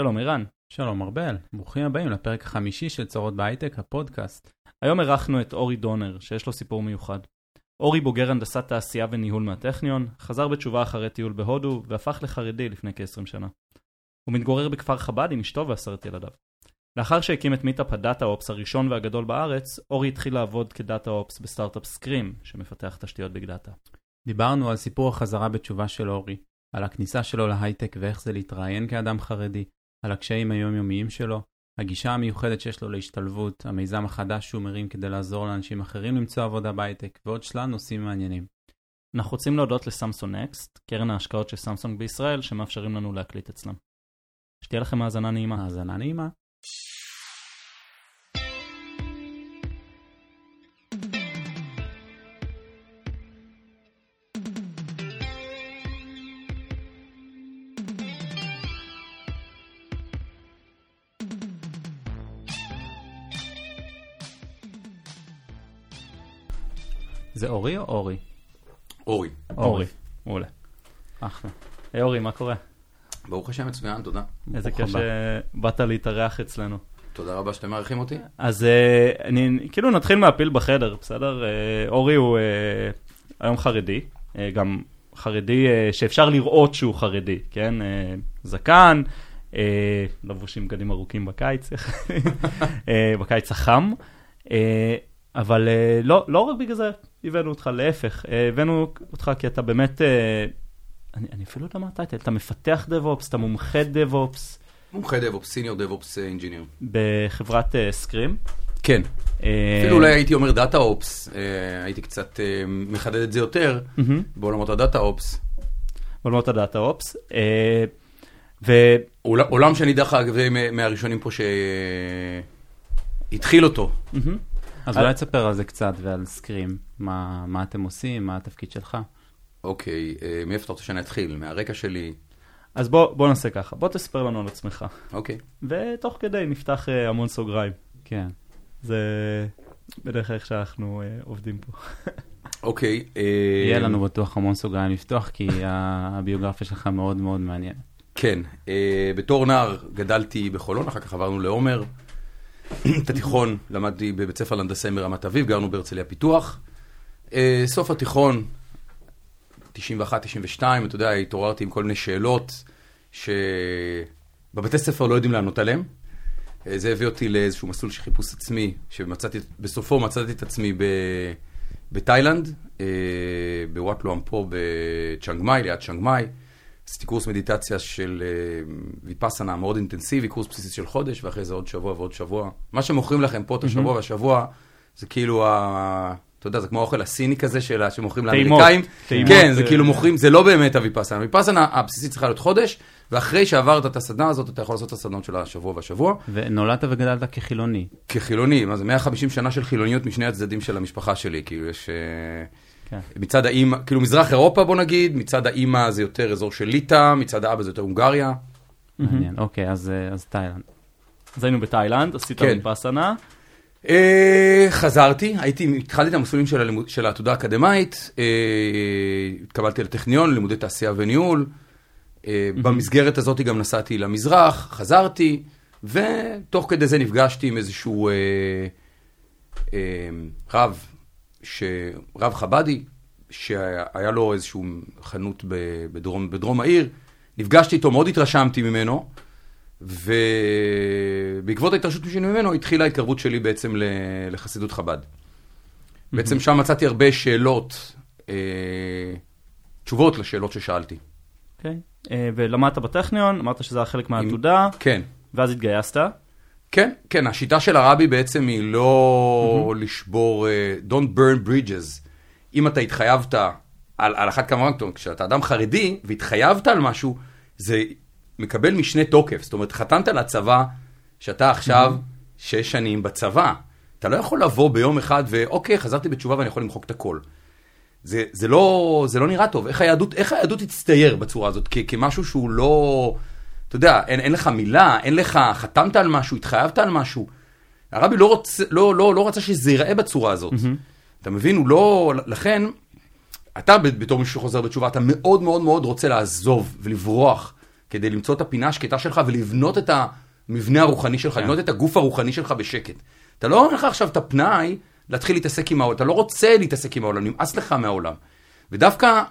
שלום אירן. שלום ארבל, ברוכים הבאים לפרק החמישי של צרות בהייטק, הפודקאסט. היום אירחנו את אורי דונר, שיש לו סיפור מיוחד. אורי בוגר הנדסת תעשייה וניהול מהטכניון, חזר בתשובה אחרי טיול בהודו, והפך לחרדי לפני כ-20 שנה. הוא מתגורר בכפר חב"ד עם אשתו ועשרת ילדיו. לאחר שהקים את מיטאפ ה data ops הראשון והגדול בארץ, אורי התחיל לעבוד כ data ops בסטארט-אפ Scream, שמפתח תשתיות big data. דיברנו על סיפור החזרה בתשובה של אורי, על הכניסה שלו להייטק ואיך זה להתראיין כאדם חרדי, על הקשיים היומיומיים שלו, הגישה המיוחדת שיש לו להשתלבות, המיזם החדש שהוא מרים כדי לעזור לאנשים אחרים למצוא עבודה בהייטק, ועוד שלל נושאים מעניינים. אנחנו רוצים להודות לסמסונג נקסט, קרן ההשקעות של סמסונג בישראל, שמאפשרים לנו להקליט אצלם. שתהיה לכם האזנה נעימה. האזנה נעימה. זה אורי או אורי? אורי. אורי. מעולה. אחלה. היי אורי, מה קורה? ברוך השם מצוין, תודה. איזה כיף. שבאת להתארח אצלנו. תודה רבה שאתם מארחים אותי. אז אה, אני, כאילו נתחיל מהפיל בחדר, בסדר? אה, אורי הוא אה, היום חרדי, גם חרדי שאפשר לראות שהוא חרדי, כן? זקן, לבוש עם בגדים ארוכים בקיץ, בקיץ החם, אבל לא, לא רק בגלל זה הבאנו אותך, להפך, אה, הבאנו אותך כי אתה באמת, אה, אני, אני אפילו לא יודע מה הטייטל, אתה מפתח DevOps, אתה מומחה DevOps מומחה DevOps, senior DevOps engineer. בחברת Scream. כן. אה, אפילו אולי הייתי אומר data ops, הייתי קצת מחדד את זה יותר. בעולמות ה data ops. עולמות ה data ops. ו... עול- עולם שאני דרך אגב מהראשונים פה שהתחיל אותו. אז על- אולי תספר על זה קצת ועל סקרים, מה, מה אתם עושים, מה התפקיד שלך. אוקיי, אה, מאיפה אתה רוצה שאני אתחיל? מהרקע שלי? אז בוא, בוא נעשה ככה, בוא תספר לנו על עצמך, אוקיי. ותוך כדי נפתח אה, המון סוגריים. כן. זה בדרך כלל איך שאנחנו אה, עובדים פה. אוקיי. אה, יהיה לנו בטוח המון סוגריים לפתוח, כי הביוגרפיה שלך מאוד מאוד מעניינת. כן, אה, בתור נער גדלתי בחולון, אחר כך עברנו לעומר. את התיכון למדתי בבית ספר להנדסאים ברמת אביב, גרנו בהרצליה פיתוח. אה, סוף התיכון, 91-92, אתה יודע, התעוררתי עם כל מיני שאלות שבבתי ספר לא יודעים לענות עליהן. אה, זה הביא אותי לאיזשהו מסלול של חיפוש עצמי, שבסופו מצאתי את עצמי ב... בתאילנד, אה, בוואט לואמפו בצ'אנג מאי, ליד צ'אנג מאי. עשיתי קורס מדיטציה של אה, ויפאסנה מאוד אינטנסיבי, קורס בסיסי של חודש, ואחרי זה עוד שבוע ועוד שבוע. מה שמוכרים לכם פה את השבוע והשבוע, זה כאילו, ה... אתה יודע, זה כמו האוכל הסיני כזה של שמוכרים לאמריקאים. טעימות, כן, זה אה, כאילו מוכרים, זה לא באמת הוויפאסנה. הוויפאסנה הבסיסית צריכה להיות חודש, ואחרי שעברת את הסדנה הזאת, אתה יכול לעשות את הסדנות של השבוע והשבוע. ונולדת וגדלת כחילוני. כחילוני, מה זה 150 שנה של חילוניות משני הצדדים של המשפחה שלי, כאילו יש... אה, כן. מצד האימא, כאילו מזרח אירופה בוא נגיד, מצד האימא זה יותר אזור של ליטא, מצד האבא זה יותר הונגריה. מעניין. אוקיי, אז אה, אז תאילנד. אז היינו בתאילנד, עשית כן. מפסנה, אה, חזרתי, הייתי, התחלתי את המסלולים של, הלימוד, של העתודה האקדמית, אה, התקבלתי לטכניון, לימודי תעשייה וניהול. אה, במסגרת הזאת גם נסעתי למזרח, חזרתי, ותוך כדי זה נפגשתי עם איזשהו אה, אה, רב, ש... רב חבדי, שהיה לו איזשהו חנות בדרום, בדרום העיר. נפגשתי איתו, מאוד התרשמתי ממנו, ובעקבות ההתרשמות שלי ממנו התחילה ההתקרבות שלי בעצם לחסידות חב"ד. בעצם שם מצאתי הרבה שאלות, אה, תשובות לשאלות ששאלתי. אוקיי? אה, ולמדת בטכניון, אמרת שזה היה חלק מהעתודה, כן. ואז התגייסת. כן, כן, השיטה של הרבי בעצם היא לא לשבור, אה, don't burn bridges. אם אתה התחייבת על, על אחת כמה וכמה, כשאתה אדם חרדי והתחייבת על משהו, זה מקבל משנה תוקף. זאת אומרת, חתמת לצבא שאתה עכשיו שש שנים בצבא. אתה לא יכול לבוא ביום אחד ואוקיי, חזרתי בתשובה ואני יכול למחוק את הכל. זה, זה, לא, זה לא נראה טוב. איך היהדות, איך היהדות תצטייר בצורה הזאת? כ, כמשהו שהוא לא... אתה יודע, אין, אין לך מילה, אין לך, חתמת על משהו, התחייבת על משהו. הרבי לא, רוצ, לא, לא, לא רצה שזה ייראה בצורה הזאת. Mm-hmm. אתה מבין? הוא לא... לכן, אתה בתור מישהו שחוזר בתשובה, אתה מאוד מאוד מאוד רוצה לעזוב ולברוח כדי למצוא את הפינה השקטה שלך ולבנות את המבנה הרוחני שלך, לבנות את הגוף הרוחני שלך בשקט. אתה לא אומר לך עכשיו את הפנאי להתחיל להתעסק עם העולם, אתה לא רוצה להתעסק עם העולם, נמאס לך מהעולם. ודווקא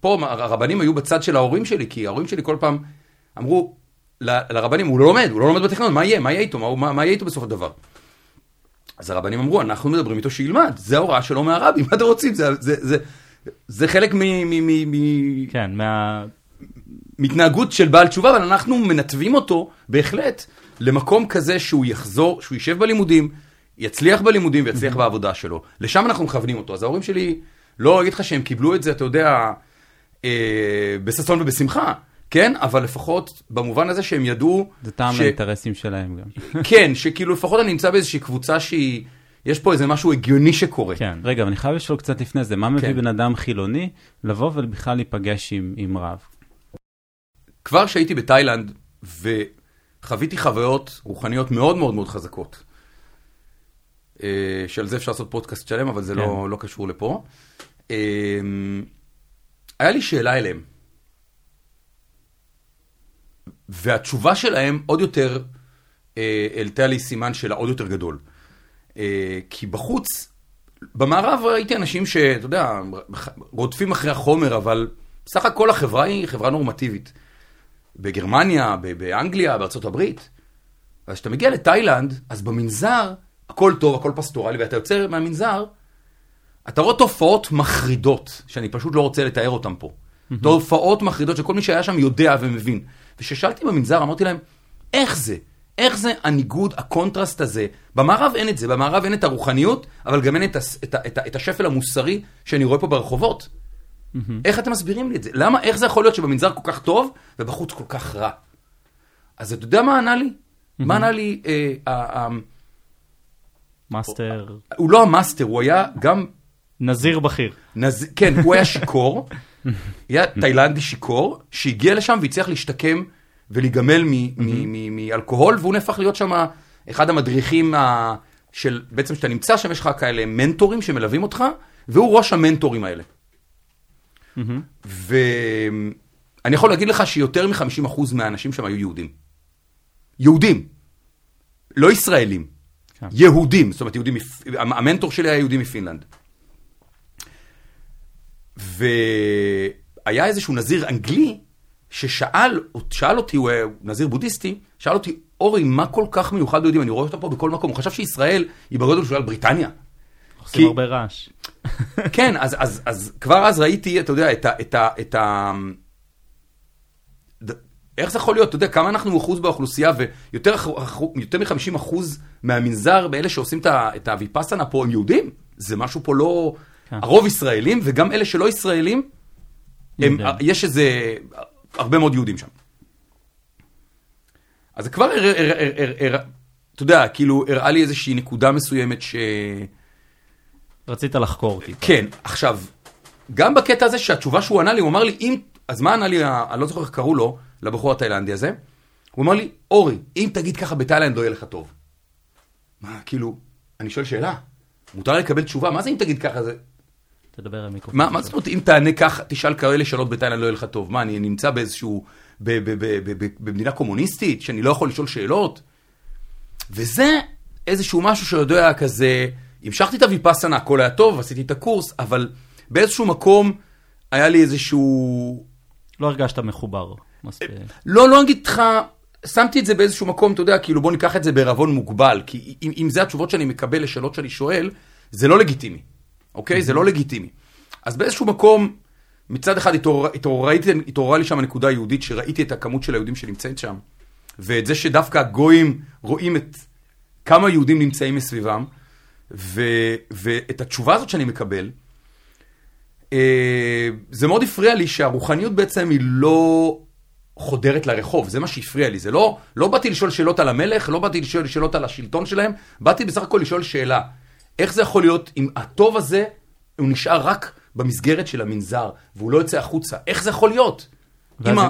פה הרבנים היו בצד של ההורים שלי, כי ההורים שלי כל פעם אמרו ל- לרבנים, הוא לא לומד, הוא לא לומד בטכנון, מה יהיה? מה יהיה איתו? מה, מה, מה יהיה איתו בסופו של דבר? אז הרבנים אמרו, אנחנו מדברים איתו שילמד, זה ההוראה שלו מהרבי, מה אתם רוצים? זה, זה, זה, זה חלק מ... מ, מ, מ כן, מה... מהתנהגות של בעל תשובה, אבל אנחנו מנתבים אותו בהחלט למקום כזה שהוא יחזור, שהוא יישב בלימודים, יצליח בלימודים ויצליח בעבודה שלו. לשם אנחנו מכוונים אותו. אז ההורים שלי, לא אגיד לך שהם קיבלו את זה, אתה יודע, אה, בששון ובשמחה, כן? אבל לפחות במובן הזה שהם ידעו... זה טעם ש- לאינטרסים שלהם גם. כן, שכאילו לפחות אני נמצא באיזושהי קבוצה שהיא... יש פה איזה משהו הגיוני שקורה. כן. רגע, אבל אני חייב לשאול קצת לפני זה, מה מביא כן. בן אדם חילוני לבוא ובכלל להיפגש עם, עם רב? כבר כשהייתי בתאילנד וחוויתי חוויות רוחניות מאוד מאוד מאוד חזקות, אה, שעל זה אפשר לעשות פודקאסט שלם, אבל זה כן. לא, לא קשור לפה, אה, היה לי שאלה אליהם. והתשובה שלהם עוד יותר אה, העלתה לי סימן שאלה עוד יותר גדול. אה, כי בחוץ, במערב ראיתי אנשים שאתה יודע, רודפים אחרי החומר, אבל בסך הכל החברה היא חברה נורמטיבית. בגרמניה, ב- באנגליה, בארצות הברית. אז כשאתה מגיע לתאילנד, אז במנזר הכל טוב, הכל פסטורלי, ואתה יוצא מהמנזר, אתה רואה תופעות מחרידות, שאני פשוט לא רוצה לתאר אותן פה. תופעות מחרידות שכל מי שהיה שם יודע ומבין. וכששאלתי במנזר, אמרתי להם, איך זה? איך זה הניגוד, הקונטרסט הזה? במערב אין את זה, במערב אין את הרוחניות, אבל גם אין את, הס- את, את, את השפל המוסרי שאני רואה פה ברחובות. איך אתם מסבירים לי את זה? למה, איך זה יכול להיות שבמנזר כל כך טוב ובחוץ כל כך רע? אז אתה יודע מה ענה לי? מה ענה לי? אה, אה, אה, master, הוא לא ה master, הוא היה גם נזיר בכיר. נז... כן, הוא היה שיכור, היה תאילנדי שיכור, שהגיע לשם והצליח להשתקם ולהיגמל מאלכוהול, והוא נהפך להיות שם אחד המדריכים ה... של, בעצם כשאתה נמצא שם יש לך כאלה מנטורים שמלווים אותך, והוא ראש המנטורים האלה. ואני יכול להגיד לך שיותר מ-50% מהאנשים שם היו יהודים. יהודים, לא ישראלים, כן. יהודים, זאת אומרת יהודים, המנטור שלי היה יהודי מפינלנד. והיה איזשהו נזיר אנגלי ששאל שאל אותי, הוא נזיר בודהיסטי, שאל אותי, אורי, מה כל כך מיוחד ביהודים? אני רואה אותם פה בכל מקום. הוא חשב שישראל היא בגודל של בריטניה. עושים כי- הרבה רעש. כן, אז, אז, אז כבר אז ראיתי, אתה יודע, את ה... את ה, את ה איך זה יכול להיות? אתה יודע, כמה אנחנו אחוז באוכלוסייה, ויותר אח- אח- יותר מ-50 אחוז מהמנזר באלה שעושים את הוויפאסנה פה הם יהודים? זה משהו פה לא... כן. הרוב ישראלים, וגם אלה שלא ישראלים, הם. יש איזה... הרבה מאוד יהודים שם. אז זה כבר, הר- הר- הר- הר- הר- אתה יודע, כאילו, הראה לי איזושהי נקודה מסוימת ש... רצית לחקור טיפה. כן, עכשיו, גם בקטע הזה שהתשובה שהוא ענה לי, הוא אמר לי, אם, אז מה ענה לי, אני לא זוכר איך קראו לו, לבחור התאילנדי הזה, הוא אמר לי, אורי, אם תגיד ככה בתאילנד לא יהיה לך טוב. מה, כאילו, אני שואל שאלה, מותר לקבל תשובה, מה זה אם תגיד ככה? זה... תדבר על מיקרופון. מה, מה זאת אומרת, אם תענה ככה, תשאל כאלה שאלות בתאילנד לא יהיה לך טוב? מה, אני נמצא באיזשהו, במדינה קומוניסטית, שאני לא יכול לשאול שאלות? וזה איזשהו משהו שיודע כזה, המשכתי את הוויפאסנה, הכל היה טוב, עשיתי את הקורס, אבל באיזשהו מקום היה לי איזשהו... לא הרגשת מחובר. מספיק. לא, לא אגיד לך, שמתי את זה באיזשהו מקום, אתה יודע, כאילו בוא ניקח את זה בערבון מוגבל, כי אם, אם זה התשובות שאני מקבל לשאלות שאני שואל, זה לא לגיטימי, אוקיי? זה לא לגיטימי. אז באיזשהו מקום, מצד אחד התעוררה לי שם הנקודה היהודית, שראיתי את הכמות של היהודים שנמצאים שם, ואת זה שדווקא הגויים רואים את כמה יהודים נמצאים מסביבם, ו, ואת התשובה הזאת שאני מקבל, אה, זה מאוד הפריע לי שהרוחניות בעצם היא לא חודרת לרחוב, זה מה שהפריע לי, זה לא, לא באתי לשאול שאלות על המלך, לא באתי לשאול שאלות על השלטון שלהם, באתי בסך הכל לשאול שאלה, איך זה יכול להיות אם הטוב הזה, הוא נשאר רק במסגרת של המנזר, והוא לא יוצא החוצה, איך זה יכול להיות? ואז ה... זה-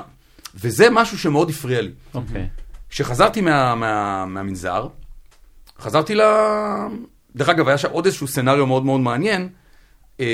וזה משהו שמאוד הפריע לי. אוקיי. כשחזרתי מה, מה, מהמנזר, חזרתי ל... דרך אגב, היה שם עוד איזשהו סצנריו מאוד מאוד מעניין, אה,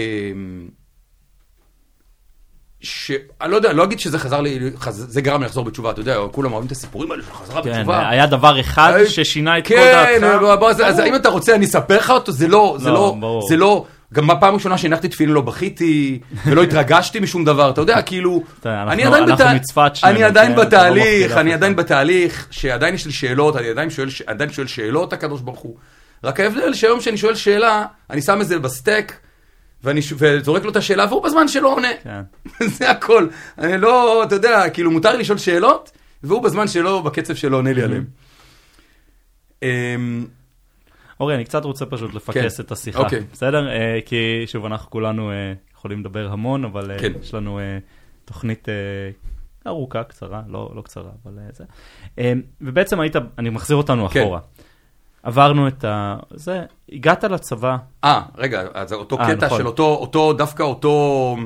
שאני לא יודע, אני לא אגיד שזה חזר לי, חז- זה גרם לי לחזור בתשובה, אתה יודע, כולם אוהבים את הסיפורים האלה של חזרה כן, בתשובה. היה דבר אחד אה, ששינה את כל כן, דעתך. בוא, בוא, אז, אם אתה רוצה, אני אספר לך אותו, זה לא, זה לא, לא. זה לא, גם בפעם הראשונה שהנחתי תפילין לא בכיתי, ולא התרגשתי משום דבר, אתה יודע, כאילו, אני עדיין, אנחנו בת- מצפת שנינו, אני עדיין כן, לא בתהליך, אני עדיין. בתהליך, שעדיין יש לי שאלות, אני עדיין שואל, עדיין שואל שאלות, הקדוש ברוך הוא. רק ההבדל שהיום שאני שואל שאלה, אני שם את זה בסטייק, ואני וזורק לו את השאלה, והוא בזמן שלו עונה. כן. זה הכל. אני לא, אתה יודע, כאילו מותר לשאול שאלות, והוא בזמן שלו, בקצב שלו עונה לי עליהם. אמ, אורי, אני קצת רוצה פשוט לפקס כן. את השיחה, אוקיי. בסדר? אה, כי שוב, אנחנו כולנו אה, יכולים לדבר המון, אבל אה, כן. יש לנו אה, תוכנית אה, ארוכה, קצרה, לא לא קצרה, אבל אה, זה. אה, ובעצם היית, אני מחזיר אותנו כן. אחורה. עברנו את ה... זה, הגעת לצבא, אה, רגע, אז אותו אה, קטע נכון. של אותו, אותו, דווקא אותו,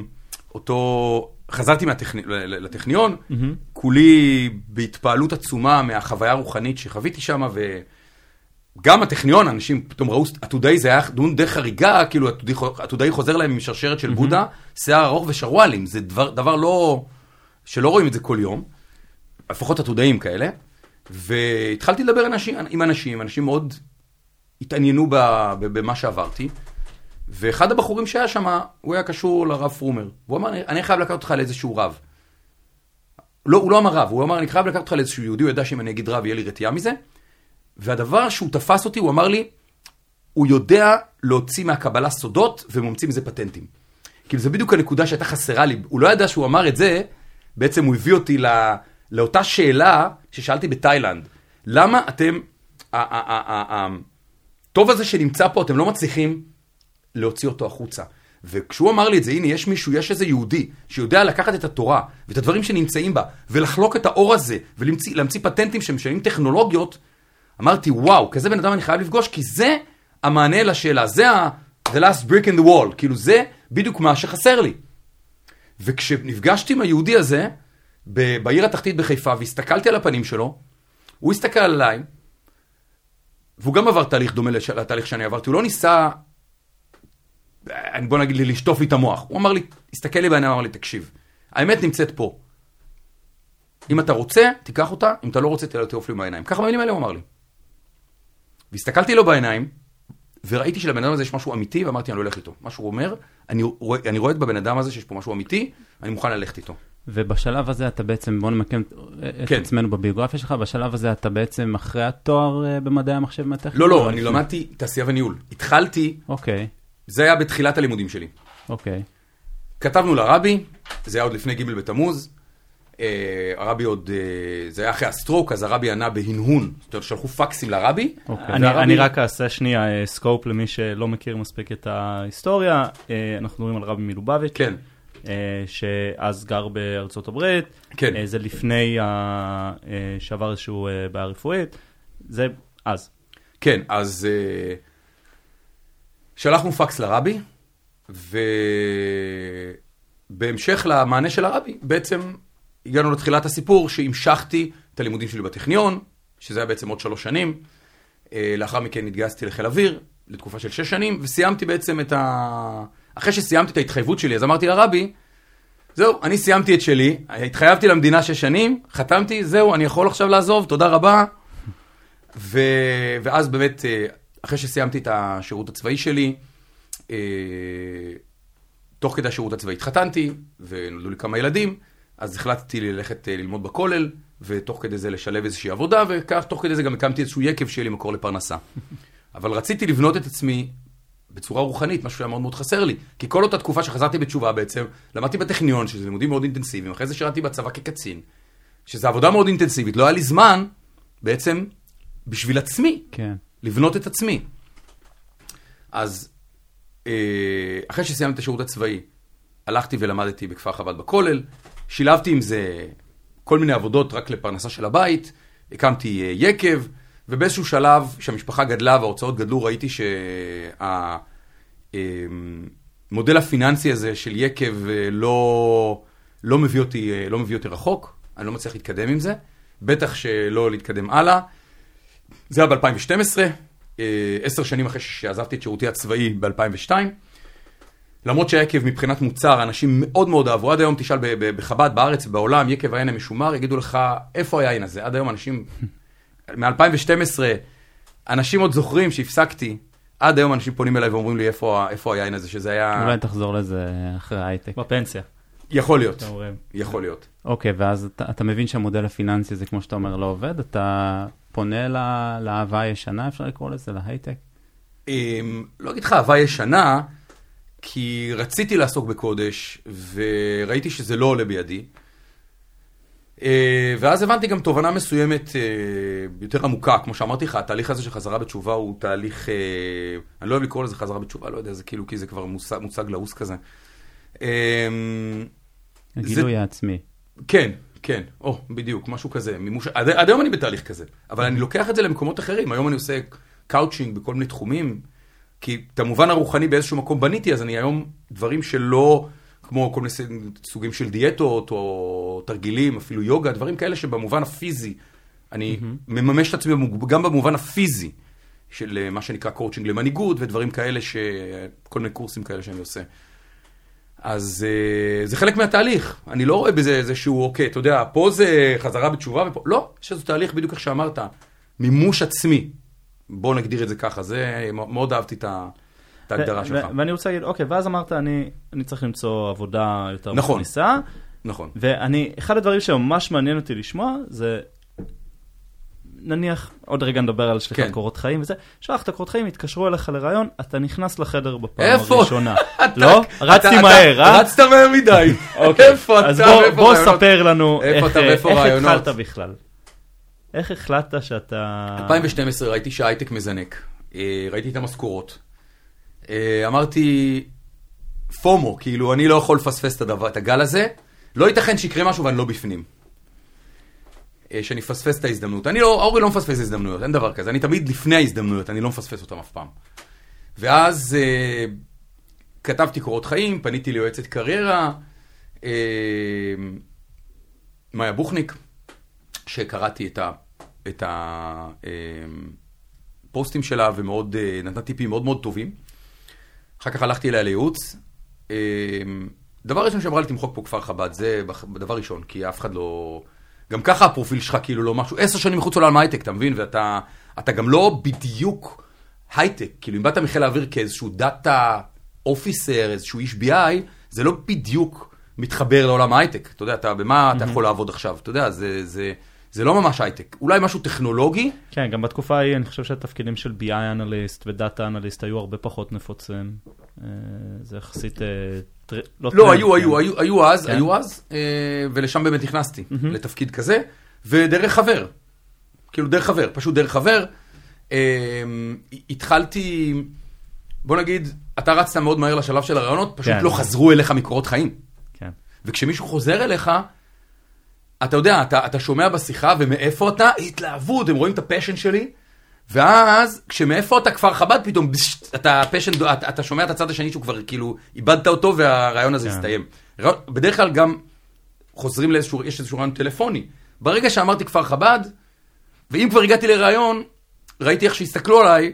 אותו, חזרתי מהטכני, לטכניון, מהמם. כולי בהתפעלות עצומה מהחוויה הרוחנית שחוויתי שם, וגם הטכניון, אנשים פתאום ראו, עתודאי זה היה דמות די חריגה, כאילו עתודאי חו- עתודאי חוזר להם עם שרשרת של בודה, שיער ארוך ושרוואלים, זה דבר, דבר לא, שלא רואים את זה כל יום, לפחות עתודאים כאלה, והתחלתי לדבר אנשים, עם אנשים, אנשים מאוד התעניינו במה שעברתי, ואחד הבחורים שהיה שם, הוא היה קשור לרב פרומר, והוא אמר, אני חייב לקחת אותך לאיזשהו רב. לא, הוא לא אמר רב, הוא אמר, אני חייב לקחת אותך לאיזשהו יהודי, הוא ידע שאם אני אגיד רב, יהיה לי רתיעה מזה. והדבר שהוא תפס אותי, הוא אמר לי, הוא יודע להוציא מהקבלה סודות וממציא מזה פטנטים. כאילו, זה בדיוק הנקודה שהייתה חסרה לי. הוא לא ידע שהוא אמר את זה, בעצם הוא הביא אותי לא, לאותה שאלה ששאלתי בתאילנד. למה אתם, הטוב הזה שנמצא פה, אתם לא מצליחים להוציא אותו החוצה. וכשהוא אמר לי את זה, הנה, יש מישהו, יש איזה יהודי, שיודע לקחת את התורה ואת הדברים שנמצאים בה, ולחלוק את האור הזה, ולהמציא פטנטים שמשנים טכנולוגיות, אמרתי, וואו, כזה בן אדם אני חייב לפגוש, כי זה המענה לשאלה, זה ה- the last brick in the wall, כאילו זה בדיוק מה שחסר לי. וכשנפגשתי עם היהודי הזה, בעיר התחתית בחיפה, והסתכלתי על הפנים שלו, הוא הסתכל עליי, והוא גם עבר תהליך דומה לתהליך שאני עברתי, הוא לא ניסה, אה, בוא נגיד לשטוף לי את המוח. הוא אמר לי, הסתכל לי בעיניים, אמר לי, תקשיב, האמת נמצאת פה. אם אתה רוצה, תיקח אותה, אם אתה לא רוצה, תעוף לי בעיניים. ככה במילים האלה הוא אמר לי. והסתכלתי לו בעיניים, וראיתי שלבן אדם הזה יש משהו אמיתי, ואמרתי, אני אלך איתו. מה שהוא אומר, אני רואה, אני רואה בבן אדם הזה שיש פה משהו אמיתי, אני מוכן ללכת איתו. ובשלב הזה אתה בעצם, בוא נמקם את כן. עצמנו בביוגרפיה שלך, בשלב הזה אתה בעצם אחרי התואר אה, במדעי המחשב מהטכניון? לא, לא, אני לפני? למדתי תעשייה וניהול. התחלתי, אוקיי, זה היה בתחילת הלימודים שלי. אוקיי. כתבנו לרבי, זה היה עוד לפני ג' בתמוז. אה, הרבי עוד, אה, זה היה אחרי ה stroke, אז הרבי ענה בהנהון. זאת אומרת, שלחו פקסים לרבי. אוקיי. אני, והרבי- אני רק אעשה שנייה אה, scope למי שלא מכיר מספיק את ההיסטוריה. אה, אנחנו מדברים על רבי מלובביץ', כן, שאז גר בארצות הברית. כן. אה, זה לפני אה, שעבר איזשהו אה, בעיה רפואית. זה אז. כן, אז אה, שלחנו פקס לרבי, ובהמשך למענה של הרבי, בעצם הגענו לתחילת הסיפור שהמשכתי את הלימודים שלי בטכניון, שזה היה בעצם עוד שלוש שנים. אה, לאחר מכן התגייסתי לחיל אוויר לתקופה של שש שנים, וסיימתי בעצם את ה... אחרי שסיימתי את ההתחייבות שלי, אז אמרתי לרבי, זהו, אני סיימתי את שלי, התחייבתי למדינה שש שנים, חתמתי, זהו, אני יכול עכשיו לעזוב, תודה רבה. ו... ואז באמת, אה, אחרי שסיימתי את השירות הצבאי שלי, אה, תוך כדי השירות הצבאי התחתנתי, ונולדו לי כמה ילדים, אז החלטתי ללכת אה, ללמוד בכולל, ותוך כדי זה לשלב איזושהי עבודה, וכך תוך כדי זה גם הקמתי איזשהו יקב שיהיה לי מקור לפרנסה. אבל רציתי לבנות את עצמי בצורה רוחנית, משהו שהיה מאוד מאוד חסר לי. כי כל אותה תקופה שחזרתי בתשובה בעצם, למדתי בטכניון, שזה לימודים מאוד אינטנסיביים, אחרי זה שירתי בצבא כקצין, שזה עבודה מאוד אינטנסיבית, לא היה לי זמן בעצם בשביל עצמי, כן. לבנות את עצמי. אז אה, אחרי שסיימתי את השירות הצבאי, הלכתי ולמדתי בכפר חב"ד בכולל, שילבתי עם זה כל מיני עבודות רק לפרנסה של הבית, הקמתי אה, יקב, ובאיזשהו שלב, כשהמשפחה גדלה וההוצאות גדלו, ראיתי שהמודל הפיננסי הזה של יקב אה, לא, לא, מביא אותי, אה, לא מביא אותי רחוק, אני לא מצליח להתקדם עם זה, בטח שלא להתקדם הלאה. זה היה ב-2012, עשר שנים אחרי שעזבתי את שירותי הצבאי ב-2002. למרות שהיקב מבחינת מוצר, אנשים מאוד מאוד אהבו, עד היום תשאל בחב"ד, בארץ, בעולם, יקב היין המשומר, יגידו לך, איפה היין הזה? עד היום אנשים, מ-2012, אנשים עוד זוכרים שהפסקתי, עד היום אנשים פונים אליי ואומרים לי, איפה, איפה היין הזה, שזה היה... אולי תחזור לזה אחרי ההייטק. בפנסיה, יכול להיות. יכול להיות. אוקיי, ואז אתה, אתה מבין שהמודל הפיננסי הזה, כמו שאתה אומר, לא עובד, אתה פונה לה- לאהבה הישנה, אפשר לקרוא לזה, להייטק? אמ, לא אגיד לך אהבה ישנה, כי רציתי לעסוק בקודש, וראיתי שזה לא עולה בידי. אה, ואז הבנתי גם תובנה מסוימת אה, יותר עמוקה, כמו שאמרתי לך, התהליך הזה של חזרה בתשובה הוא תהליך, אה, אני לא אוהב לקרוא לזה חזרה בתשובה, לא יודע, זה כאילו, כי זה כבר מושג, מושג לעוס כזה. הגילוי העצמי. כן, כן, או, בדיוק, משהו כזה. מימוש, עד, עד היום אני בתהליך כזה, אבל אני לוקח את זה למקומות אחרים. היום אני עושה קאוצ'ינג בכל מיני תחומים, כי את המובן הרוחני באיזשהו מקום בניתי, אז אני היום דברים שלא, כמו כל מיני סוגים של דיאטות, או תרגילים, אפילו יוגה, דברים כאלה שבמובן הפיזי, אני מממש את עצמי גם במובן הפיזי. של אה, מה שנקרא קואוצ'ינג למנהיגות ודברים כאלה, ש... כל מיני קורסים כאלה שאני עושה. אז uh, זה חלק מהתהליך, אני לא רואה בזה איזשהו, אוקיי, אתה יודע, פה זה חזרה בתשובה ופה, לא, יש איזה תהליך בדיוק איך שאמרת, מימוש עצמי, בוא נגדיר את זה ככה, זה, מאוד אהבתי את ה- את ההגדרה שלך. ואני רוצה להגיד, אוקיי, ואז אמרת, אני, אני צריך למצוא עבודה יותר נכון. מכניסה, נכון. ואני, אחד הדברים שממש מעניין אותי לשמוע, זה, נניח, עוד רגע נדבר על שליחת כן. קורות חיים וזה, שלחת קורות חיים, התקשרו אליך לראיון, אתה נכנס לחדר בפעם איפה? הראשונה. אתה- לא? רצתי מהר, אה? רצת מהר מדי. אוקיי, איפה אתה אז בוא, בוא? ספר לנו איפה איך, רעיונות? התחלת בכלל. איך החלטת שאתה... 2012 ראיתי שההייטק מזנק, אה, ראיתי את המשכורות. אה, אמרתי, פומו, כאילו, אני לא יכול לפספס את הדבר, את הגל הזה, לא ייתכן שיקרה משהו ואני לא בפנים. אה, שאני אפספס את ההזדמנות. אני לא, אורי לא מפספס הזדמנויות, אין דבר כזה, אני תמיד לפני ההזדמנויות, אני לא מפספס אותן אף פעם. ואז אה, כתבתי קורות חיים, פניתי ליועצת קריירה, אה, מאיה בוכניק, שקראתי את ה... הפוסטים שלה ומאוד, אה, נתנה טיפים מאוד מאוד טובים. אחר כך הלכתי אליה לייעוץ. אה, דבר ראשון שאמרה לי, תמחוק פה כפר חב"ד, זה דבר ראשון, כי אף אחד לא... גם ככה הפרופיל שלך כאילו לא משהו, עשר שנים מחוץ לעולם הייטק, אתה מבין? ואתה אתה גם לא בדיוק הייטק, כאילו אם באת מחיל האוויר כאיזשהו data officer, איזשהו איש BI, זה לא בדיוק מתחבר לעולם ההייטק. אתה יודע, אתה, במה אתה יכול לעבוד עכשיו? אתה יודע, זה, זה, זה לא ממש הייטק. אולי משהו טכנולוגי, כן, גם בתקופה ההיא אני חושב שהתפקידים של BI analyst ו data analyst היו הרבה פחות נפוצים. אה, זה יחסית... אה, טר... לא, טרנד, היו, כן. היו, היו, היו אז, כן. היו אז, אה, ולשם באמת נכנסתי, לתפקיד כזה, ודרך חבר. כאילו, דרך חבר, פשוט דרך חבר. התחלתי, בוא נגיד, אתה רצת מאוד מהר לשלב של הרעיונות, פשוט כן. לא חזרו אליך מקורות חיים. כן. וכשמישהו חוזר אליך, אתה יודע, אתה, אתה שומע בשיחה ומאיפה אתה, התלהבות, הם רואים את ה passion שלי, ואז כשמאיפה אתה כפר חב"ד, פתאום בש, אתה פשן, אתה, אתה שומע את הצד השני שהוא כבר כאילו, איבדת אותו והרעיון הזה כן. הסתיים. רעיון- בדרך כלל גם חוזרים לאיזשהו, יש איזשהו רעיון טלפוני. ברגע שאמרתי כפר חב"ד, ואם כבר הגעתי לרעיון, ראיתי איך שהסתכלו עליי,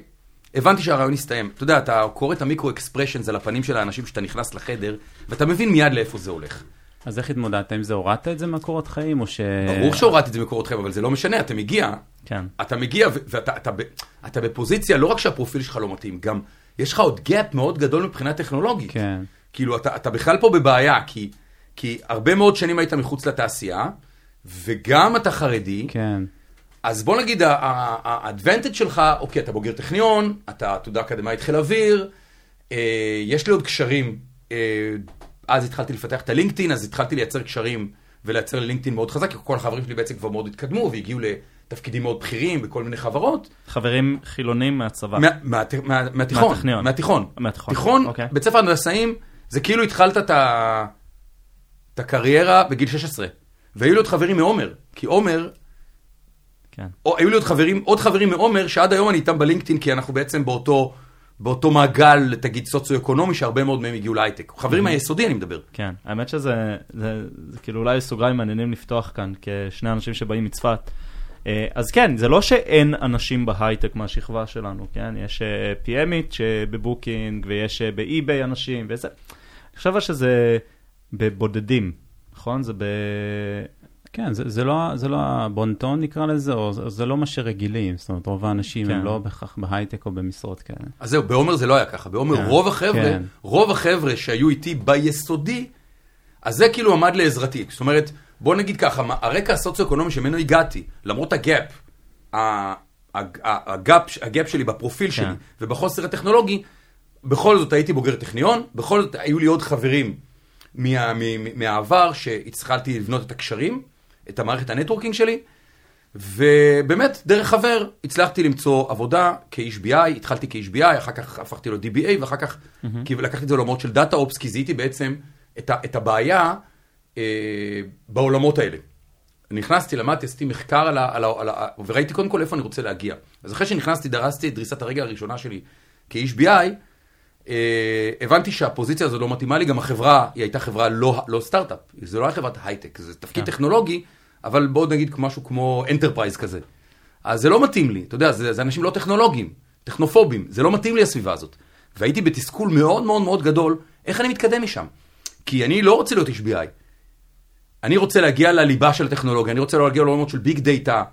הבנתי שהרעיון הסתיים. אתה יודע, אתה קורא את המיקרו אקספרשנס על הפנים של האנשים שאתה נכנס לחדר, ואתה מבין מיד לאיפה זה הולך. אז איך התמודדת עם זה? הורדת את זה מהקורות חיים, או ש... ברור שהורדתי את זה מקורות חיים, אבל זה לא משנה, אתה מגיע, כן. אתה מגיע ואתה אתה, ב- אתה בפוזיציה, לא רק שהפרופיל שלך לא מתאים, גם יש לך עוד gap מאוד גדול מבחינה טכנולוגית. כן. כאילו, אתה, אתה בכלל פה בבעיה, כי, כי הרבה מאוד שנים היית מחוץ לתעשייה, וגם אתה חרדי, כן. אז בוא נגיד, האדוונטג' שלך, אוקיי, אתה בוגר טכניון, אתה תעודה אקדמאית חיל אוויר, אה, יש לי עוד קשרים, אה, אז התחלתי לפתח את הלינקדאין, אז התחלתי לייצר קשרים ולייצר לינקדאין מאוד חזק, כי כל החברים שלי בעצם כבר מאוד התקדמו והגיעו לתפקידים מאוד בכירים בכל מיני חברות. חברים חילונים מהצבא. מה, מה, מה, מהתיכון, מהטכניון. מהתיכון. מהתיכון, תיכון, אוקיי. בית ספר הנדסאים, זה כאילו התחלת. את הקריירה בגיל 16. והיו לי עוד חברים מעומר, כי עומר, כן. או, היו לי עוד חברים, עוד חברים מעומר, שעד היום אני איתם בלינקדאין, כי אנחנו בעצם באותו, באותו מעגל, תגיד, סוציו-אקונומי, שהרבה מאוד מהם הגיעו להייטק. חברים מהיסודי אני מדבר. כן, האמת שזה זה, זה כאילו אולי סוגריים מעניינים לפתוח כאן, כשני אנשים שבאים מצפת. אה, אז כן, זה לא שאין אנשים בהייטק מהשכבה שלנו, כן? יש אה, PMית שב Booking, ויש אה, ב eBay אנשים, וזה. אני חושב שזה בבודדים, נכון? זה ב... כן, זה, זה, לא, זה לא הבונטון נקרא לזה, או זה, זה לא מה שרגילים, זאת אומרת, רוב האנשים כן. הם לא בהכרח בהייטק או במשרות כאלה. אז זהו, בעומר זה לא היה ככה, בעומר כן, רוב החבר'ה, כן. רוב החבר'ה שהיו איתי ביסודי, אז זה כאילו עמד לעזרתי. זאת אומרת, בוא נגיד ככה, הרקע הסוציו-אקונומי שממנו הגעתי, למרות ה gap, ה gap, ה gap שלי בפרופיל כן. שלי ובחוסר הטכנולוגי, בכל זאת הייתי בוגר טכניון, בכל זאת היו לי עוד חברים מה, מה, מהעבר שהצלחתי לבנות את הקשרים, את המערכת ה networking שלי, ובאמת, דרך חבר, הצלחתי למצוא עבודה כאיש BI, התחלתי כאיש BI, אחר כך הפכתי ל DBA, ואחר כך mm-hmm. לקחתי את זה לעולמות של data ops, כי זיהיתי בעצם את, ה, את הבעיה אה, בעולמות האלה. נכנסתי, למדתי, עשיתי מחקר על ה, על ה, על ה... וראיתי קודם כל איפה אני רוצה להגיע. אז אחרי שנכנסתי, דרסתי את דריסת הרגל הראשונה שלי כאיש BI, אה, הבנתי שהפוזיציה הזו לא מתאימה לי, גם החברה, היא הייתה חברה לא, לא סטארט-אפ, זה לא היה חברת הייטק, זה תפקיד כן. טכנולוגי, אבל בואו נגיד משהו כמו enterprise כזה. אז זה לא מתאים לי, אתה יודע, זה, זה אנשים לא טכנולוגיים, טכנופובים, זה לא מתאים לי הסביבה הזאת. והייתי בתסכול מאוד מאוד מאוד גדול, איך אני מתקדם משם? כי אני לא רוצה להיות איש BI. אני רוצה להגיע לליבה של הטכנולוגיה, אני רוצה להגיע לעולמות של ביג דאטה,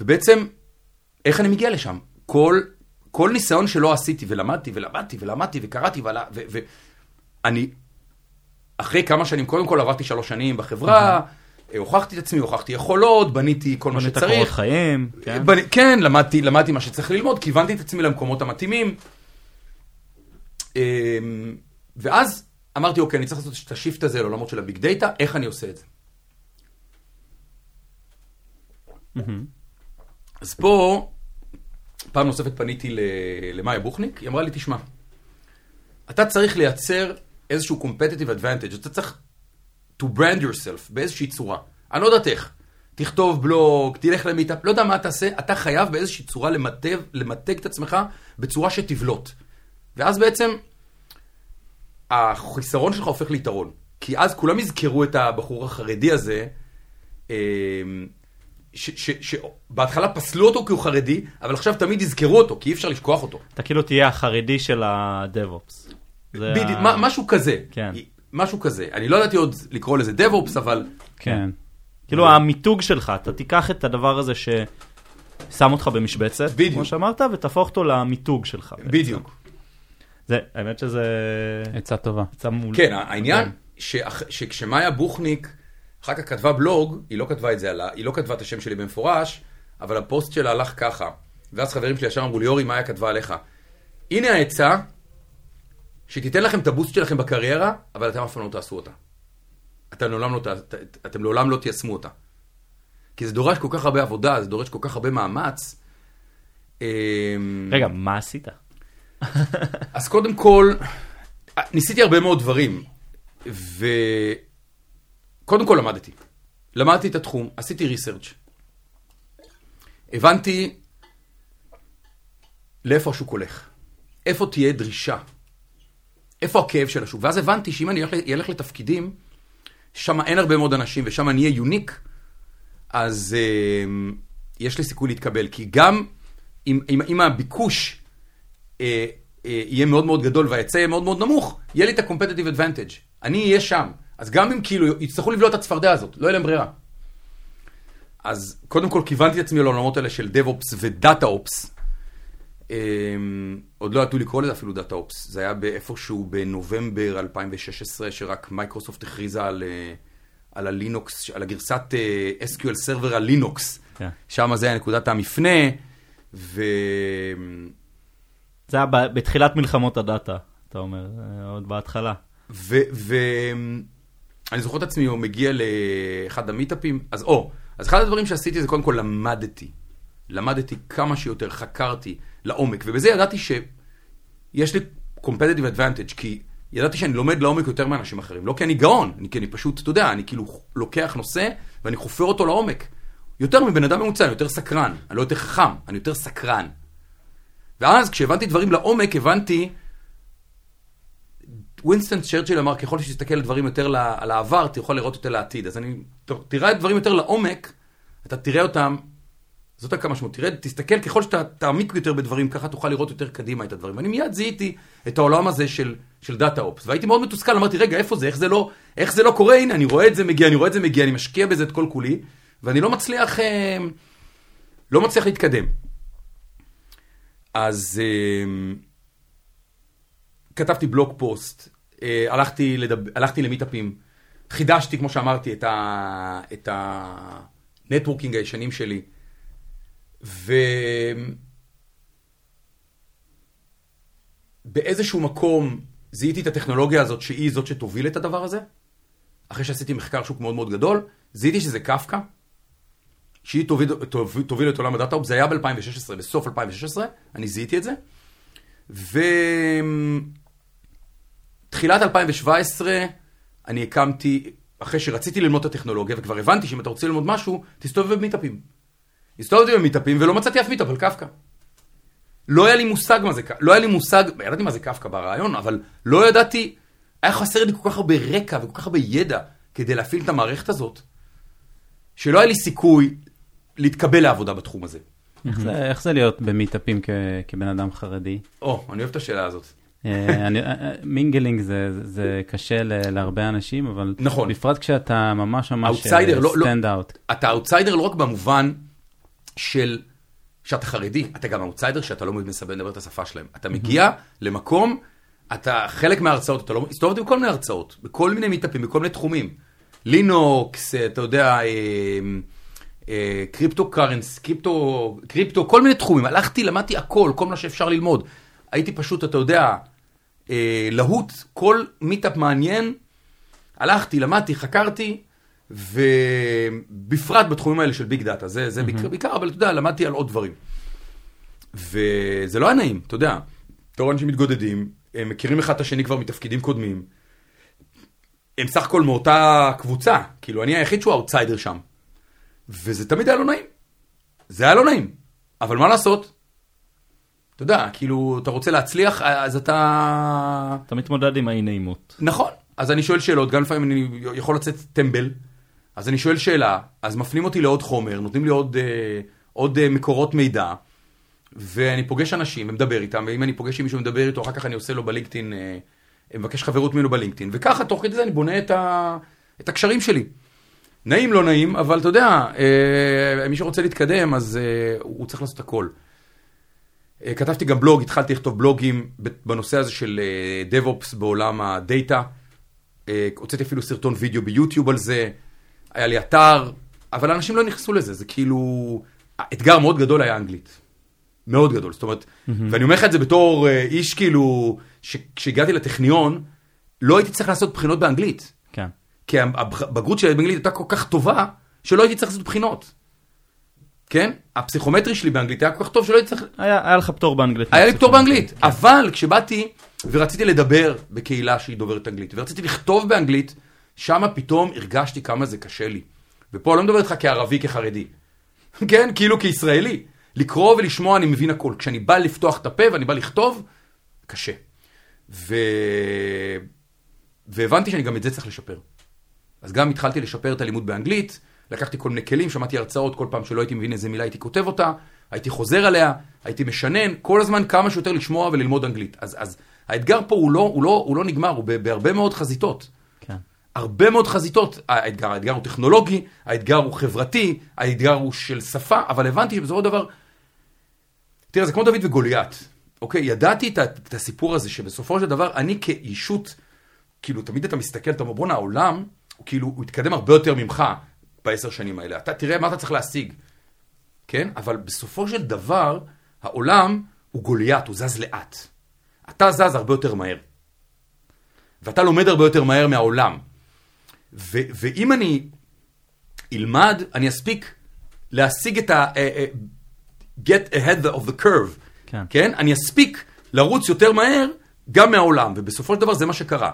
ובעצם, איך אני מגיע לשם? כל, כל ניסיון שלא עשיתי, ולמדתי, ולמדתי, ולמדתי, וקראתי, ואני, אחרי כמה שנים, קודם כל עברתי שלוש שנים בחברה, הוכחתי את עצמי, הוכחתי יכולות, בניתי כל מה שצריך. בנית קורות חיים, כן. בנ... כן, למדתי, למדתי מה שצריך ללמוד, כיוונתי את עצמי למקומות המתאימים. אמ, ואז אמרתי, אוקיי, אני צריך לעשות את ה shift הזה לעולמות של ה big data, איך אני עושה את זה? אז פה, פעם נוספת פניתי למאיה בוכניק, היא אמרה לי, תשמע, אתה צריך לייצר איזשהו competitive advantage, אתה צריך to brand yourself באיזושהי צורה. אני לא יודעת איך. תכתוב בלוג, תלך ל meetup, לא יודע מה תעשה, אתה חייב באיזושהי צורה למתג, למתג את עצמך בצורה שתבלוט. ואז בעצם החיסרון שלך הופך ליתרון. כי אז כולם יזכרו את הבחור החרדי הזה, אמ, שבהתחלה פסלו אותו כי הוא חרדי, אבל עכשיו תמיד יזכרו אותו, כי אי אפשר לשכוח אותו. אתה כאילו תהיה החרדי של הדב-אופס. בדיוק, ה... משהו כזה. כן. משהו כזה. אני לא ידעתי עוד לקרוא לזה דב-אופס, אבל... כן. כאילו המיתוג שלך, אתה תיקח את הדבר הזה ששם אותך במשבצת, בדיוק. כמו שאמרת, ותהפוך אותו למיתוג שלך. בדיוק. זה, האמת שזה... עצה טובה. עצה מול... כן, העניין שכשמאיה בוכניק אחר כך כתבה בלוג, היא לא כתבה את זה, היא לא כתבה את השם שלי במפורש, אבל הפוסט שלה הלך ככה. ואז חברים שלי ישר אמרו לי, אורי, מאיה כתבה עליך. הנה העצה שתיתן לכם את הבוסט שלכם בקריירה, אבל אתם אף פעם לא תעשו אותה. אתם לעולם לא, אתם לעולם לא תיישמו אותה. כי זה דורש כל כך הרבה עבודה, זה דורש כל כך הרבה מאמץ. אמ, רגע, מה עשית? אז קודם כל, ניסיתי הרבה מאוד דברים, וקודם כל למדתי. למדתי את התחום, עשיתי ריסרצ'. הבנתי לאיפה השוק הולך, איפה תהיה דרישה, איפה הכאב של השוק. ואז הבנתי שאם אני אלך לתפקידים, שם אין הרבה מאוד אנשים ושם אני אהיה יוניק, אז uh, יש לי סיכוי להתקבל. כי גם אם, אם, אם הביקוש אה, אה, יהיה מאוד מאוד גדול וההיצע יהיה מאוד מאוד נמוך, יהיה לי את ה-competitive advantage. אני אהיה שם. אז גם אם כאילו יצטרכו לבלוע את הצפרדע הזאת, לא יהיה להם ברירה. אז קודם כל כיוונתי את עצמי לעולמות האלה של DevOps ו-DataOps. אה, עוד לא ידעו לקרוא לזה אפילו DataOps. זה היה איפשהו בנובמבר 2016, שרק מייקרוסופט הכריזה על, אה, על הלינוקס, על הגרסת SQL Server על לינוקס. Yeah. כן. שם זה היה נקודת המפנה, ו... זה היה בתחילת מלחמות הדאטה, אתה אומר, עוד בהתחלה. ואני זוכר את עצמי, הוא מגיע לאחד המיטאפים, אז או, אז אחד הדברים שעשיתי זה קודם כל למדתי. למדתי כמה שיותר, חקרתי לעומק, ובזה ידעתי שיש לי competitive advantage, כי ידעתי שאני לומד לעומק יותר מאנשים אחרים. לא כי אני גאון, אני, כי אני פשוט, אתה יודע, אני כאילו לוקח נושא ואני חופר אותו לעומק. יותר מבן אדם ממוצע, אני יותר סקרן, אני לא יותר חכם, אני יותר סקרן. ואז כשהבנתי דברים לעומק, הבנתי, ווינסטון צ'רצ'יל אמר, ככל שתסתכל על דברים יותר אתה יכול לראות יותר לעתיד. אז אני, תראה את דברים יותר לעומק, אתה תראה אותם זאת רק המשמעות. תרד, תסתכל, ככל שאתה תעמיק יותר בדברים, ככה תוכל לראות יותר קדימה את הדברים. ואני מיד זיהיתי את העולם הזה של, של data ops, והייתי מאוד מתוסכל, אמרתי, רגע, איפה זה, איך זה לא, איך זה לא קורה, הנה, אני רואה את זה מגיע, אני רואה את זה מגיע, אני משקיע בזה את כל כולי, ואני לא מצליח, אה, לא מצליח להתקדם. אז אה, כתבתי blog post, אה, הלכתי, לדבר, הלכתי ל meetupים, חידשתי, כמו שאמרתי, את, ה, את ה networking הישנים שלי. ובאיזשהו מקום זיהיתי את הטכנולוגיה הזאת שהיא זאת שתוביל את הדבר הזה. אחרי שעשיתי מחקר שוק מאוד מאוד גדול, זיהיתי שזה קפקא, שהיא תוביל, תוביל, תוביל את עולם הדאטה, זה היה ב-2016, בסוף 2016, אני זיהיתי את זה. ותחילת 2017, אני הקמתי, אחרי שרציתי ללמוד את הטכנולוגיה, וכבר הבנתי שאם אתה רוצה ללמוד משהו, תסתובב במיטאפים. הסתובבתי במיטאפים ולא מצאתי אף מיטאפ על קפקא. לא היה לי מושג מה זה, לא היה לי מושג, ידעתי מה זה קפקא ברעיון, אבל לא ידעתי, היה חסר לי כל כך הרבה רקע וכל כך הרבה ידע כדי להפעיל את המערכת הזאת, שלא היה לי סיכוי להתקבל לעבודה בתחום הזה. איך זה, איך זה להיות ב meetupים כבן אדם חרדי? או, אני אוהב את השאלה הזאת. אה, אני, אה, אה, mingling זה, זה קשה ל, להרבה אנשים, אבל נכון. בפרט כשאתה ממש ממש stand out. אתה אאוטסיידר לא רק במובן של שאתה חרדי, אתה גם אאוטסיידר שאתה לא מסוגל לדבר את השפה שלהם. אתה מגיע למקום, אתה חלק מההרצאות, אתה לא, הסתובבתי בכל מיני הרצאות, בכל מיני meetupים, בכל מיני תחומים. לינוקס, אתה יודע, crypto currency, קריפטו, קריפטו, כל מיני תחומים. הלכתי, למדתי הכל, כל מה שאפשר ללמוד. הייתי פשוט, אתה יודע, אה, להוט, כל meetup מעניין. הלכתי, למדתי, חקרתי, ובפרט בתחומים האלה של big data, זה, זה mm-hmm. בעיקר, בעיקר, אבל אתה יודע, למדתי על עוד דברים. וזה לא היה נעים, אתה יודע, רואה אנשים מתגודדים, הם מכירים אחד את השני כבר מתפקידים קודמים. הם סך הכל מאותה קבוצה, כאילו אני היחיד שהוא האוטסיידר שם. וזה תמיד היה לא נעים. זה היה לא נעים, אבל מה לעשות? אתה יודע, כאילו, אתה רוצה להצליח, אז אתה... אתה מתמודד עם האי נעימות. נכון, אז אני שואל שאלות, גם לפעמים אני יכול לצאת טמבל, אז אני שואל שאלה, אז מפנים אותי לעוד חומר, נותנים לי עוד, אה, עוד אה, מקורות מידע, ואני פוגש אנשים ומדבר איתם, ואם אני פוגש עם מישהו ומדבר איתו, אחר כך אני עושה לו בלינקדאין, אה, מבקש חברות ממנו בלינקדאין, וככה, תוך כדי זה אני בונה את, ה, את הקשרים שלי. נעים, לא נעים, אבל אתה יודע, אה, מי שרוצה להתקדם, אז אה, הוא צריך לעשות הכל. אה, כתבתי גם בלוג, התחלתי לכתוב בלוגים בנושא הזה של אה, DevOps בעולם הדאטה. אה, הוצאתי אפילו סרטון וידאו ביוטיוב על זה. היה לי אתר, אבל אנשים לא נכנסו לזה, זה כאילו... אתגר מאוד גדול היה אנגלית. מאוד גדול, זאת אומרת, mm-hmm. ואני אומר לך את זה בתור איש כאילו, כשהגעתי לטכניון, לא הייתי צריך לעשות בחינות באנגלית. כן. כי הבגרות שלי באנגלית הייתה כל כך טובה, שלא הייתי צריך לעשות בחינות. כן? הפסיכומטרי שלי באנגלית היה כל כך טוב שלא הייתי צריך... היה, היה לך פטור באנגלית. היה לי פטור באנגלית, כן. אבל כשבאתי ורציתי לדבר בקהילה שהיא דוברת אנגלית, ורציתי לכתוב באנגלית, שמה פתאום הרגשתי כמה זה קשה לי. ופה אני לא מדבר איתך כערבי, כחרדי. כן? כאילו כישראלי. לקרוא ולשמוע אני מבין הכל. כשאני בא לפתוח את הפה ואני בא לכתוב, קשה. ו... והבנתי שאני גם את זה צריך לשפר. אז גם התחלתי לשפר את הלימוד באנגלית, לקחתי כל מיני כלים, שמעתי הרצאות, כל פעם שלא הייתי מבין איזה מילה הייתי כותב אותה, הייתי חוזר עליה, הייתי משנן, כל הזמן כמה שיותר לשמוע וללמוד אנגלית. אז, אז האתגר פה הוא לא, הוא לא, הוא לא נגמר, הוא בהרבה מאוד חזיתות. כן. הרבה מאוד חזיתות, האתגר, האתגר הוא טכנולוגי, האתגר הוא חברתי, האתגר הוא של שפה, אבל הבנתי שבסופו של דבר, תראה, זה כמו דוד וגוליית, אוקיי? ידעתי את, את הסיפור הזה, שבסופו של דבר, אני כאישות, כאילו, תמיד אתה מסתכל, אתה אומר, בואנה, העולם, הוא כאילו, הוא התקדם הרבה יותר ממך בעשר שנים האלה. אתה תראה מה אתה צריך להשיג, כן? אבל בסופו של דבר, העולם הוא גוליית, הוא זז לאט. אתה זז הרבה יותר מהר. ואתה לומד הרבה יותר מהר מהעולם. ו- ואם אני אלמד, אני אספיק להשיג את ה... Uh, uh, get ahead of the curve, כן. כן? אני אספיק לרוץ יותר מהר גם מהעולם, ובסופו של דבר זה מה שקרה.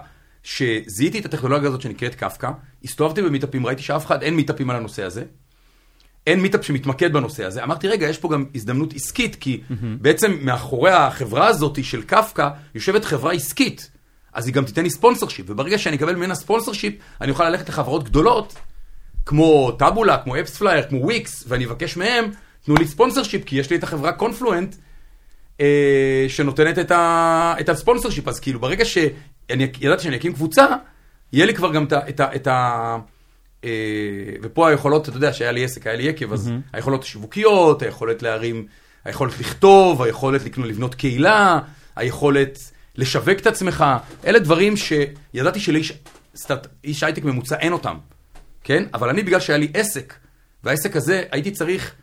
שזיהיתי את הטכנולוגיה הזאת שנקראת קפקא, הסתובבתי ב meetupים, ראיתי שאף אחד, אין meetupים על הנושא הזה. אין meetup שמתמקד בנושא הזה. אמרתי, רגע, יש פה גם הזדמנות עסקית, כי mm-hmm. בעצם מאחורי החברה הזאת של קפקא, יושבת חברה עסקית. אז היא גם תיתן לי sponsorship, וברגע שאני אקבל ממנה sponsorship, אני אוכל ללכת לחברות גדולות, כמו טאבולה, כמו AppsFlyer, כמו וויקס, ואני אבקש מהם תנו לי ספונסר שיפ, כי יש לי את החברה קונפלואנט, אה, שנותנת את, ה, את הספונסר שיפ, אז כאילו ברגע שאני ידעתי שאני אקים קבוצה, יהיה לי כבר גם את ה... את ה, את ה אה, ופה היכולות, אתה יודע, שהיה לי עסק, היה לי יקב, אז Mm-hmm. היכולות השיווקיות, היכולת להרים, היכולת לכתוב, היכולת לקנות, לבנות קהילה, היכולת לשווק את עצמך, אלה דברים שידעתי שלאיש איש הייטק ממוצע אין אותם, כן? אבל אני, בגלל שהיה לי עסק, והעסק הזה, הייתי צריך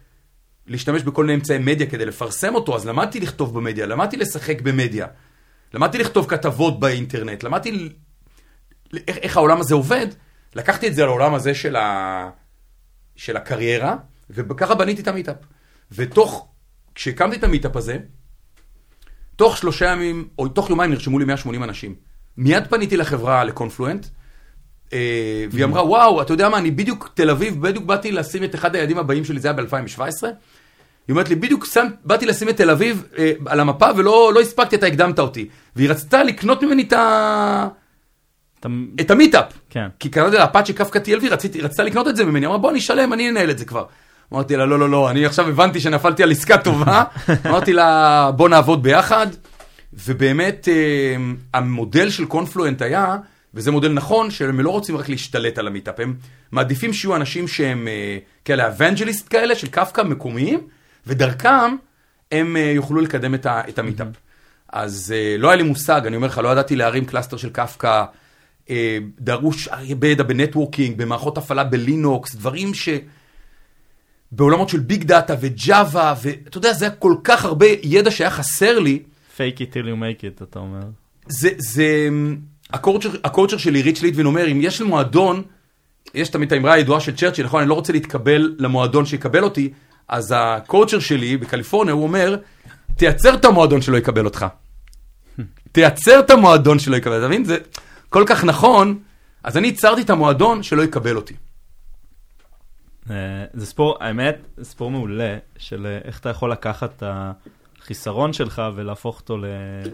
להשתמש בכל מיני אמצעי מדיה כדי לפרסם אותו, אז למדתי לכתוב במדיה, למדתי לשחק במדיה, למדתי לכתוב כתבות באינטרנט, למדתי איך, איך העולם הזה עובד, לקחתי את זה לעולם הזה של, ה... של הקריירה, וככה בניתי את ה meetup. ותוך, כשהקמתי את ה meetup הזה, תוך שלושה ימים, או תוך יומיים נרשמו לי 180 אנשים. מיד פניתי לחברה, לקונפלואנט, אה, והיא אמרה, וואו, אתה יודע מה, אני בדיוק, תל אביב, בדיוק באתי לשים את אחד היעדים הבאים שלי, זה היה ב-2017. היא אומרת לי, בדיוק שם, באתי לשים את תל אביב אה, על המפה ולא לא הספקתי, אתה הקדמת אותי. והיא רצתה לקנות ממני את, ה... אתה... את המיטאפ. כן. כי קראתי לה אפאצ'י קפקא TLV, רציתי, רצתה לקנות את זה ממני, אמרה בוא אני אשלם, אני אנהל את זה כבר. אמרתי לה לא לא לא, אני עכשיו הבנתי שנפלתי על עסקה טובה, אמרתי לה בוא נעבוד ביחד, ובאמת אה, המודל של Confluent היה, וזה מודל נכון, שהם לא רוצים רק להשתלט על ה meetup, הם מעדיפים שיהיו אנשים שהם אה, כאלה evangelist כאלה, של קפקא מקומיים, ודרכם הם אה, יוכלו לקדם את, ה meetup. אז אה, לא היה לי מושג, אני אומר לך, לא ידעתי להרים cluster של קפקא, אה, דרוש הרבה ידע ב networking, במערכות הפעלה בלינוקס, דברים ש... בעולמות של big data ו Java, ואתה יודע, זה היה כל כך הרבה ידע שהיה חסר לי. fake it till you make it, אתה אומר. זה, זה, הקורצ'ר, הקורצ'ר שלי, ריץ' ליטבין אומר, אם יש לי מועדון, יש תמיד את האמרה הידועה של צ'רצ'יל, נכון, אני לא רוצה להתקבל למועדון שיקבל אותי, אז הקורצ'ר שלי בקליפורניה, הוא אומר, תייצר את המועדון שלא יקבל אותך. תייצר את המועדון שלא יקבל, אתה מבין? זה כל כך נכון, אז אני ייצרתי את המועדון שלא יקבל אותי. אה, זה ספור, האמת, זה ספור מעולה של אה, איך אתה יכול לקחת את החיסרון שלך ולהפוך אותו ל-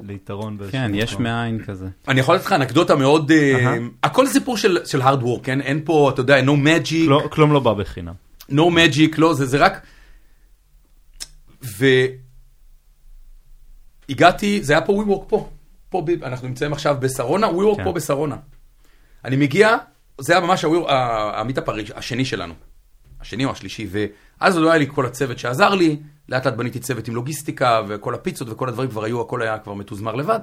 ליתרון. כן, יש. מאין כזה. אני יכול לתת לך אנקדותה מאוד, אהה. הכל סיפור של, של hard work, כן? אין פה, אתה יודע, no magic. לא- כלום לא בא בחינם. no magic, לא, זה, זה רק... והגעתי, זה היה פה WeWork פה. פה ב... אנחנו נמצאים עכשיו בשרונה, WeWork כן. פה בשרונה. אני מגיע, זה היה ממש ה-WeWork- ה- המיטאפ הראש- השני שלנו. השני או השלישי, ואז עוד לא היה לי כל הצוות שעזר לי, לאט לאט בניתי צוות עם לוגיסטיקה, וכל הפיצות וכל הדברים כבר היו, הכל היה כבר מתוזמר לבד.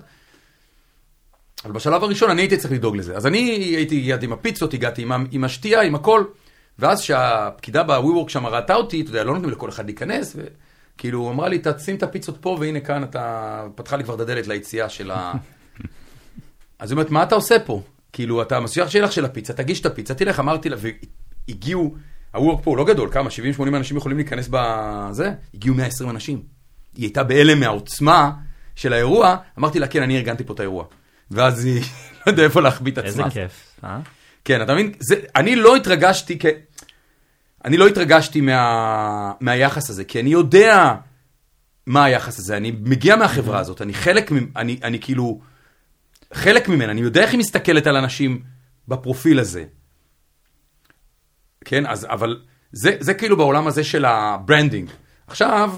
אבל בשלב הראשון אני הייתי צריך לדאוג לזה. אז אני הייתי יד עם הפיצות, הגעתי עם, עם השתייה, עם הכל, ואז שהפקידה ב-WeWork שם ראתה אותי, אתה יודע, לא נותנים לכל אחד להיכנס, וכאילו אמרה לי, תשים את הפיצות פה, והנה כאן אתה, פתחה לי כבר את הדלת ליציאה של ה... אז היא אומרת, מה אתה עושה פה? כאילו, אתה מסיח שלך של הפיצה, תגיש את הפיצה, תלך, אמרתי לה, והגיעו, ה-WeWork פה הוא לא גדול, כמה? 70-80 אנשים יכולים להיכנס בזה? הגיעו 120 אנשים. היא הייתה בהלם מהעוצמה של האירוע, אמרתי לה, כן, אני ארגנתי פה את האירוע. ואז היא, לא יודע איפה להחביא את עצמה. איזה כיף, אה? כן, אתה מבין? זה, אני לא התרגשתי. אני לא התרגשתי מה, מהיחס הזה, כי אני יודע מה היחס הזה. אני מגיע מהחברה הזאת, אני חלק, אני, אני כאילו, חלק ממנה, אני יודע איך היא מסתכלת על אנשים בפרופיל הזה. כן, אז, אבל זה, זה כאילו בעולם הזה של ה branding. עכשיו,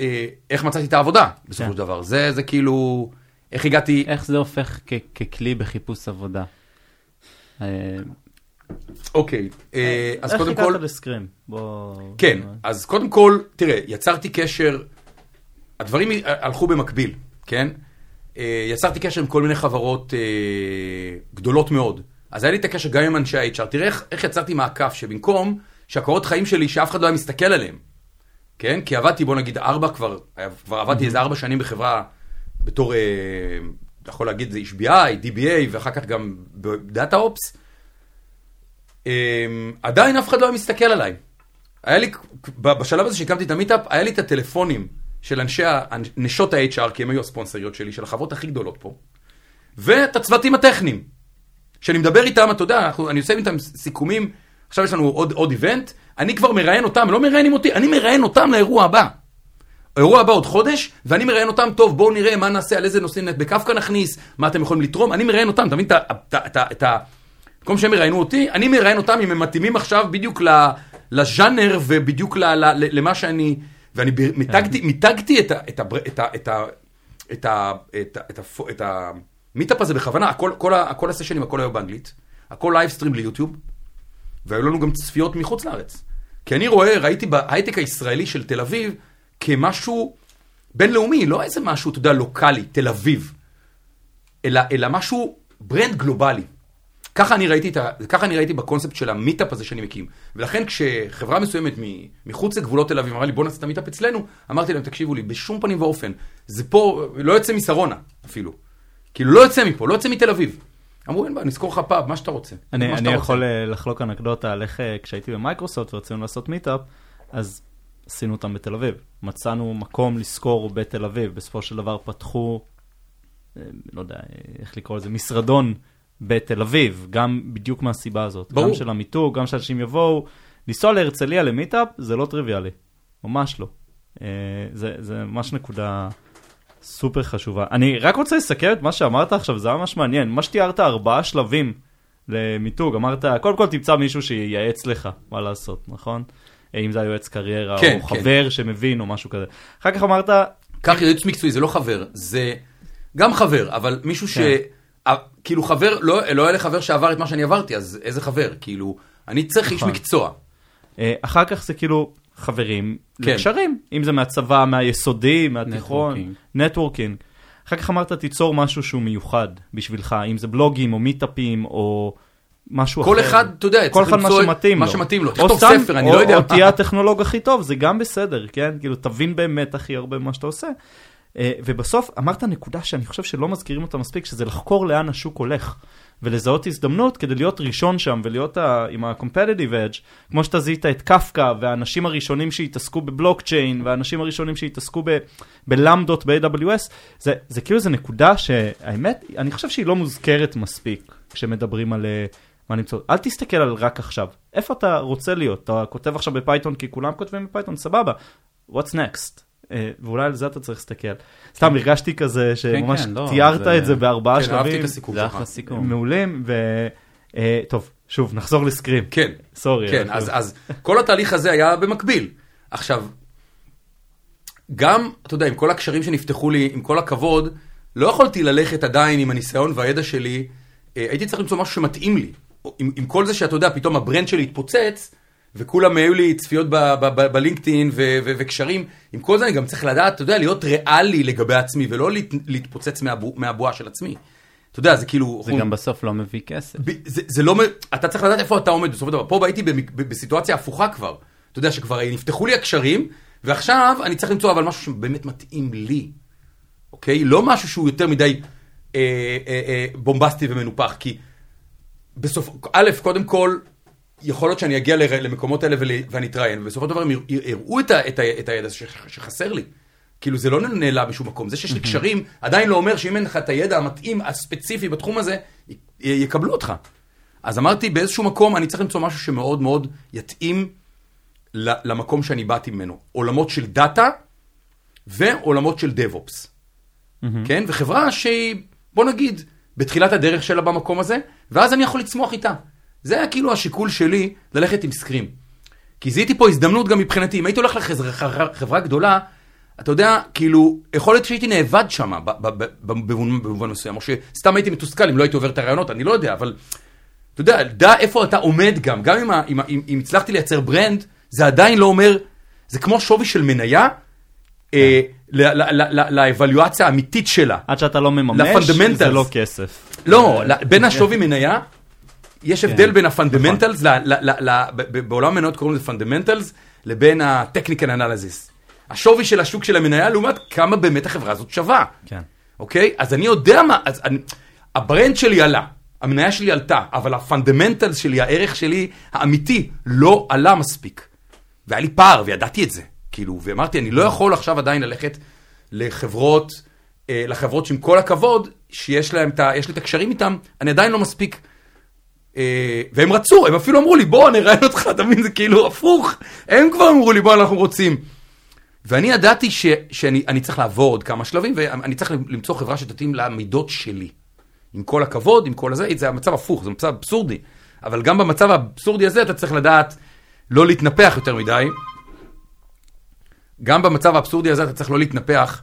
אה, איך מצאתי את העבודה, בסופו כן. של דבר? זה, זה כאילו, איך הגעתי... איך זה הופך ככלי בחיפוש עבודה? אוקיי, אה, אז קודם כל... איך הגעת לסקרים? כן, אז קודם כל, תראה, יצרתי קשר, הדברים הלכו במקביל, כן? אה, יצרתי קשר עם כל מיני חברות אה, גדולות מאוד. אז היה לי את הקשר גם עם אנשי ה-HR. תראה איך, יצרתי מעקף, שבמקום שהקורות חיים שלי, שאף אחד לא היה מסתכל עליהם, כן? כי עבדתי, בוא נגיד, ארבע כבר, כבר עבדתי איזה ארבע שנים בחברה בתור, אתה יכול להגיד, זה HBI, DBA, ואחר כך גם בדאטה אופס. אמ, עדיין אף אחד לא היה מסתכל עליי. היה לי, בשלב הזה שהקמתי את המיטאפ, היה לי את הטלפונים של אנשי, נשות ה-HR, כי הם היו הספונסריות שלי, של החברות הכי גדולות פה, ואת הצוותים הטכניים. כשאני מדבר איתם, אתה יודע, אני עושה איתם סיכומים, עכשיו יש לנו עוד, עוד איבנט, אני כבר מראיין אותם, לא מראיינים אותי, אני מראיין אותם לאירוע הבא. האירוע הבא עוד חודש, ואני מראיין אותם, טוב, בואו נראה מה נעשה, על איזה נושאים בקפקא נכניס, מה אתם יכולים לתרום, אני מראיין אותם, אתה מבין את ה... ה- ה- ה... במקום שהם יראיינו אותי, אני מראיין אותם אם הם מתאימים עכשיו בדיוק. לז'אנר ובדיוק ל- ל- ל- למה שאני, ואני מיתגתי, מיתגתי את ה- את ה- את ה- את ה- את ה- את ה- את ה- את ה meetup הזה בכוונה, הכל- כל ה- כל ה sessionים, הכל היה באנגלית, הכל livestream ל YouTube, והיו לנו גם צפיות מחוץ לארץ. כי אני רואה, ראיתי בהייטק הישראלי של תל אביב כמשהו בינלאומי, לא איזה משהו, אתה יודע, לוקאלי, תל אביב, אלא, אלא משהו, brand גלובלי. ככה אני ראיתי, ה, ככה אני ראיתי בקונספט של ה meetup הזה שאני מקים. ולכן כשחברה מסוימת מ- מחוץ לגבולות תל אביב אמרה לי בוא נעשה את ה meetup אצלנו, אמרתי להם תקשיבו לי, בשום פנים ואופן, זה פה, לא יוצא משרונה אפילו. כאילו לא יוצא מפה, לא יוצא מתל אביב. אמרו אין בעיה, נשכור לך פאב, מה שאתה רוצה. אני, מה אני שאתה יכול רוצה." אה, לחלוק אנקדוטה על איך אה, כשהייתי במייקרוסופט ורצינו לעשות meetup, אז עשינו אותם בתל אביב. מצאנו מקום לשכור בתל אביב. בסופו של דבר פתחו, אה, לא יודע איך לקרוא לזה, משרדון בתל אביב, גם בדיוק מהסיבה הזאת. ברור. גם של המיתוג, גם שאנשים יבואו. לנסוע להרצליה למיטאפ זה לא טריוויאלי, ממש לא. אה, זה, זה ממש נקודה סופר חשובה. אני רק רוצה לסכם את מה שאמרת עכשיו, זה היה ממש מעניין. מה שתיארת, ארבעה שלבים למיתוג, אמרת, קודם כל תמצא מישהו שייעץ לך מה לעשות, נכון? אה, אם זה היועץ קריירה, כן, או כן. חבר שמבין, או משהו כזה. אחר כך אמרת, קח ייעוץ מקצועי, זה לא חבר, זה גם חבר, אבל מישהו ש... כן. אה, כאילו חבר, לא לא היה לי חבר שעבר את מה שאני עברתי, אז איזה חבר? כאילו, אני צריך איש נכון. מקצוע. אה, אחר כך זה כאילו חברים כן. לקשרים, אם זה מהצבא, מהיסודי, מהתיכון, נטוורקינג. אחר כך אמרת, תיצור משהו שהוא מיוחד בשבילך, אם זה בלוגים או מיטאפים או משהו כל אחר. אחד, אתה יודע, כל אחד מה שמתאים מה לו. שמתאים לו. תכתוב סתם- ספר, אני לא יודע או מה. תהיה הטכנולוג הכי טוב, זה גם בסדר, כן? כאילו, תבין באמת הכי הרבה ממה שאתה עושה. אה, ובסוף אמרת נקודה שאני חושב שלא מזכירים אותה מספיק, שזה לחקור לאן השוק הולך. ולזהות הזדמנות כדי להיות ראשון שם ולהיות ה, עם ה-competitive edge, כמו שאתה זיהית את קפקא והאנשים הראשונים שהתעסקו בבלוקצ'יין והאנשים הראשונים שהתעסקו בלמבדות ב-AWS, זה, זה כאילו זה נקודה שהאמת, אני חושב שהיא לא מוזכרת מספיק כשמדברים על אה, מה נמצא. אל תסתכל על רק עכשיו, איפה אתה רוצה להיות? אתה כותב עכשיו בפייתון כי כולם כותבים בפייתון, סבבה, what's next? אה, ואולי על זה אתה צריך להסתכל. סתם הרגשתי כזה שממש כן, לא, תיארת את זה בארבעה כן, אהבתי שלבים. את הסיכום זה שלך. אחלה סיכום. מעולים, ו... אה, שוב, נחזור ל SQream. כן, sorry. כן, אז, כל התהליך הזה היה במקביל. עכשיו, גם, אתה יודע, עם כל הקשרים שנפתחו לי, עם כל הכבוד, לא יכולתי ללכת עדיין עם הניסיון והידע שלי, אה, הייתי צריך למצוא משהו שמתאים לי. עם, עם כל זה שאתה יודע, פתאום ה brand שלי התפוצץ, וכולם היו לי צפיות בלינקדאין וקשרים, עם כל זה אני גם צריך לדעת, אתה יודע, להיות ריאלי לגבי עצמי, ולא להת, להתפוצץ מהבו, מהבועה של עצמי. אתה יודע, זה כאילו... זה גם בסוף לא מביא כסף. ב- זה, זה לא, אתה צריך לדעת איפה אתה עומד בסופו של דבר. פה הייתי בסיטואציה הפוכה כבר. אתה יודע שכבר נפתחו לי הקשרים, ועכשיו אני צריך למצוא אבל משהו שבאמת מתאים לי, אוקיי? לא משהו שהוא יותר מדי אה, אה, אה, בומבסטי ומנופח, כי בסוף, א', קודם כל, יכול להיות שאני אגיע למקומות האלה ואני אתראיין, ובסופו של דבר הם יר- יראו את, את, את הידע שחסר לי. כאילו זה לא נעלם בשום מקום, זה שיש לי קשרים עדיין לא אומר שאם אין לך את הידע המתאים הספציפי בתחום הזה, יקבלו אותך. אז אמרתי באיזשהו מקום אני צריך למצוא משהו שמאוד מאוד יתאים למקום שאני באתי ממנו. עולמות של דאטה ועולמות של DevOps. כן? וחברה שהיא, בוא נגיד, בתחילת הדרך שלה במקום הזה, ואז אני יכול לצמוח איתה. זה היה כאילו השיקול שלי ללכת עם סקרים. כי זיהיתי פה הזדמנות גם מבחינתי, אם הייתי הולך לחברה גדולה, אתה יודע, כאילו, יכול להיות שהייתי נאבד שם במובן מסוים, או שסתם הייתי מתוסכל אם לא הייתי עובר את הרעיונות, אני לא יודע, אבל אתה יודע, דע איפה אתה עומד גם, גם אם, אם, אם, אם הצלחתי לייצר ברנד, זה עדיין לא אומר, זה כמו שווי של מניה, אה, ל- לאבלואציה האמיתית שלה. עד שאתה לא מממש. זה לא כסף. לא, בין השווי מניה, יש הבדל כן, בין ה fundamentals, ל- ל- ל- ל- ב- ב- בעולם המניות קוראים לזה fundamentals, לבין ה technical analysis. השווי של השוק של המניה לעומת כמה באמת החברה הזאת שווה. כן. אוקיי? אז אני יודע מה, אז אני, ה brand שלי עלה, המניה שלי עלתה, אבל ה fundamentals שלי, הערך שלי האמיתי, לא עלה מספיק. והיה לי פער, וידעתי את זה. כאילו, ואמרתי, אני לא יכול עכשיו עדיין ללכת לחברות, אה, לחברות שעם כל הכבוד, שיש להם את. יש לי את הקשרים איתם, אני עדיין לא מספיק. אה, והם רצו, הם אפילו אמרו לי, בוא נראיין אותך, אתה מבין? זה כאילו הפוך. הם כבר אמרו לי, בוא, אנחנו רוצים. ואני ידעתי ש, שאני אני צריך לעבור עוד כמה שלבים, ואני צריך למצוא חברה שתתאים למידות שלי. עם כל הכבוד, עם כל הזה, זה המצב הפוך, זה מצב אבסורדי. אבל גם במצב האבסורדי הזה אתה צריך לדעת לא להתנפח יותר מדי. גם במצב האבסורדי הזה אתה צריך לא להתנפח,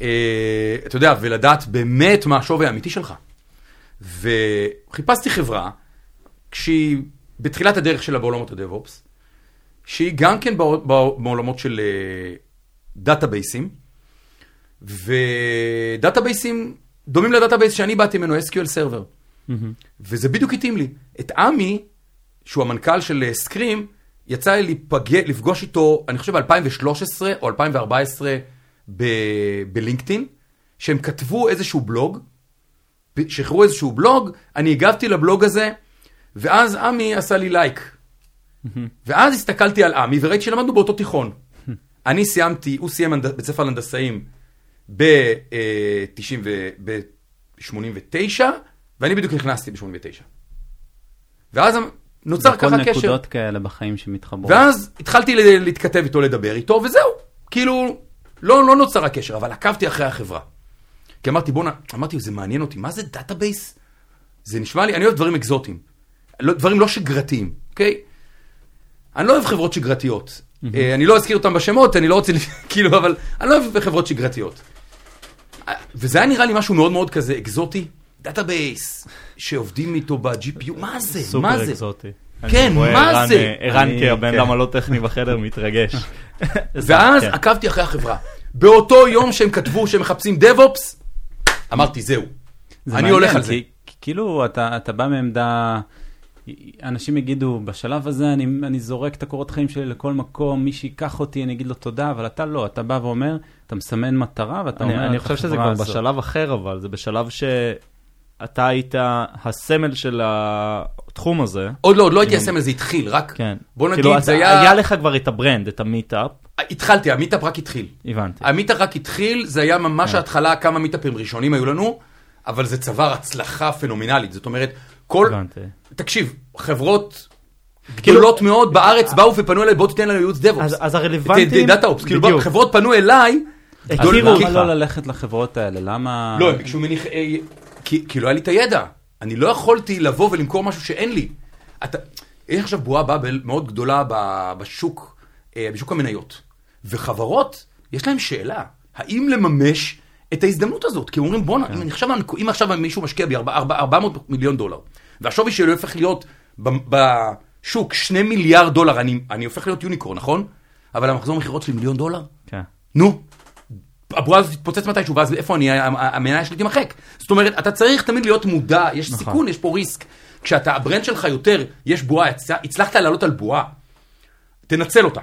אה, אתה יודע, ולדעת באמת מה השווי האמיתי שלך. וחיפשתי חברה, כשהיא בתחילת הדרך שלה בעולמות הדב-אופס, שהיא גם כן בע- בע- בעולמות של אה, דאטאבייסים, ודאטאבייסים דומים ל database שאני באתי ממנו, SQL Server. וזה בדיוק התאים לי. את עמי, שהוא המנכ"ל של אה, SQream, יצא לי להיפגש, לפגוש איתו, אני חושב ב-2013 או 2014 ב- בלינקדאין, שהם כתבו איזשהו בלוג, שחררו איזשהו בלוג, אני הגבתי לבלוג הזה, ואז עמי עשה לי לייק. ואז הסתכלתי על עמי וראיתי שלמדנו באותו תיכון. אני סיימתי, הוא סיים בית ספר להנדסאים ב-89, ואני בדיוק נכנסתי ב-89. ואז נוצר וכל ככה קשר. נקודות כאלה בחיים שמתחברות. ואז התחלתי להתכתב איתו, לדבר איתו, וזהו. כאילו, לא, לא נוצר הקשר, אבל עקבתי אחרי החברה. כי אמרתי, בואנה, אמרתי, זה מעניין אותי, מה זה database? זה נשמע לי, אני אוהב דברים אקזוטיים. לא, דברים לא שגרתיים, אוקיי? אני לא אוהב חברות שגרתיות. אה, אני לא אזכיר אותם בשמות, אני לא רוצה, כאילו, אבל אני לא אוהב חברות שגרתיות. אה, וזה היה נראה לי משהו מאוד מאוד כזה אקזוטי, database, שעובדים איתו ב-GPU, מה זה? סופר מה זה? אקזוטי. כן, אני רואה מה זה? אה, ערן כהבן כן. אדם הלא טכני בחדר מתרגש. ואז כן. עקבתי אחרי החברה. באותו יום שהם כתבו שהם מחפשים DevOps, אמרתי, זהו. זה אני הולך על זה. כאילו אתה, אתה בא מעמדה, אנשים יגידו, בשלב הזה אני, אני זורק את הקורות חיים שלי לכל מקום, מי שייקח אותי אני אגיד לו תודה, אבל אתה לא, אתה בא ואומר, אתה מסמן מטרה ואתה אני, אומר, אני חושב שזה כבר הזאת. בשלב אחר, אבל זה בשלב שאתה היית הסמל של התחום הזה. עוד לא, עוד לא הייתי הסמל, זה התחיל, רק, כן. בוא נגיד, כאילו, זה היה... היה לך כבר את ה brand, את המיטאפ, התחלתי, המיטאפ רק התחיל. הבנתי. המיטאפ רק התחיל, זה היה כן. ממש ההתחלה, כמה מיטאפים ראשונים היו לנו, אבל זה צבר הצלחה פנומנלית. זאת אומרת, כל... הבנתי. תקשיב, חברות גדולות מאוד בארץ באו ופנו אליי, בוא תיתן לנו ייעוץ כאילו- אז-. אז הרלוונטיים... דאטה אופס, כאילו. חברות פנו אליי, הכירו גדול- אותך. למה לא ללכת לחברות האלה? למה... לא, הם ביקשו ממני, אה, כי לא היה לי את הידע. אני לא יכולתי לבוא ולמכור משהו שאין לי. אתה, יש עכשיו בועה באבל מאוד גדולה בשוק, אה, בשוק המניות. וחברות, יש להם שאלה, האם לממש את ההזדמנות הזאת? כי הם אומרים, בואנה, אם, עכשיו, אם עכשיו מישהו משקיע בי ארבע- ארבע- 400 מיליון דולר, והשווי שלו הופך להיות בשוק 2 מיליארד דולר, אני, אני הופך להיות unicorn, נכון? אבל המחזור מכירות שלי מיליון דולר? כן. נו, הבועה הזאת תתפוצץ מתישהו, ואז איפה אני, המניה שלי תימחק. זאת אומרת, אתה צריך תמיד להיות מודע, יש נכון. סיכון, יש פה risk. כשאתה, ה brand שלך יותר, יש בועה, הצ- הצלחת לעלות על בועה, תנצל אותה.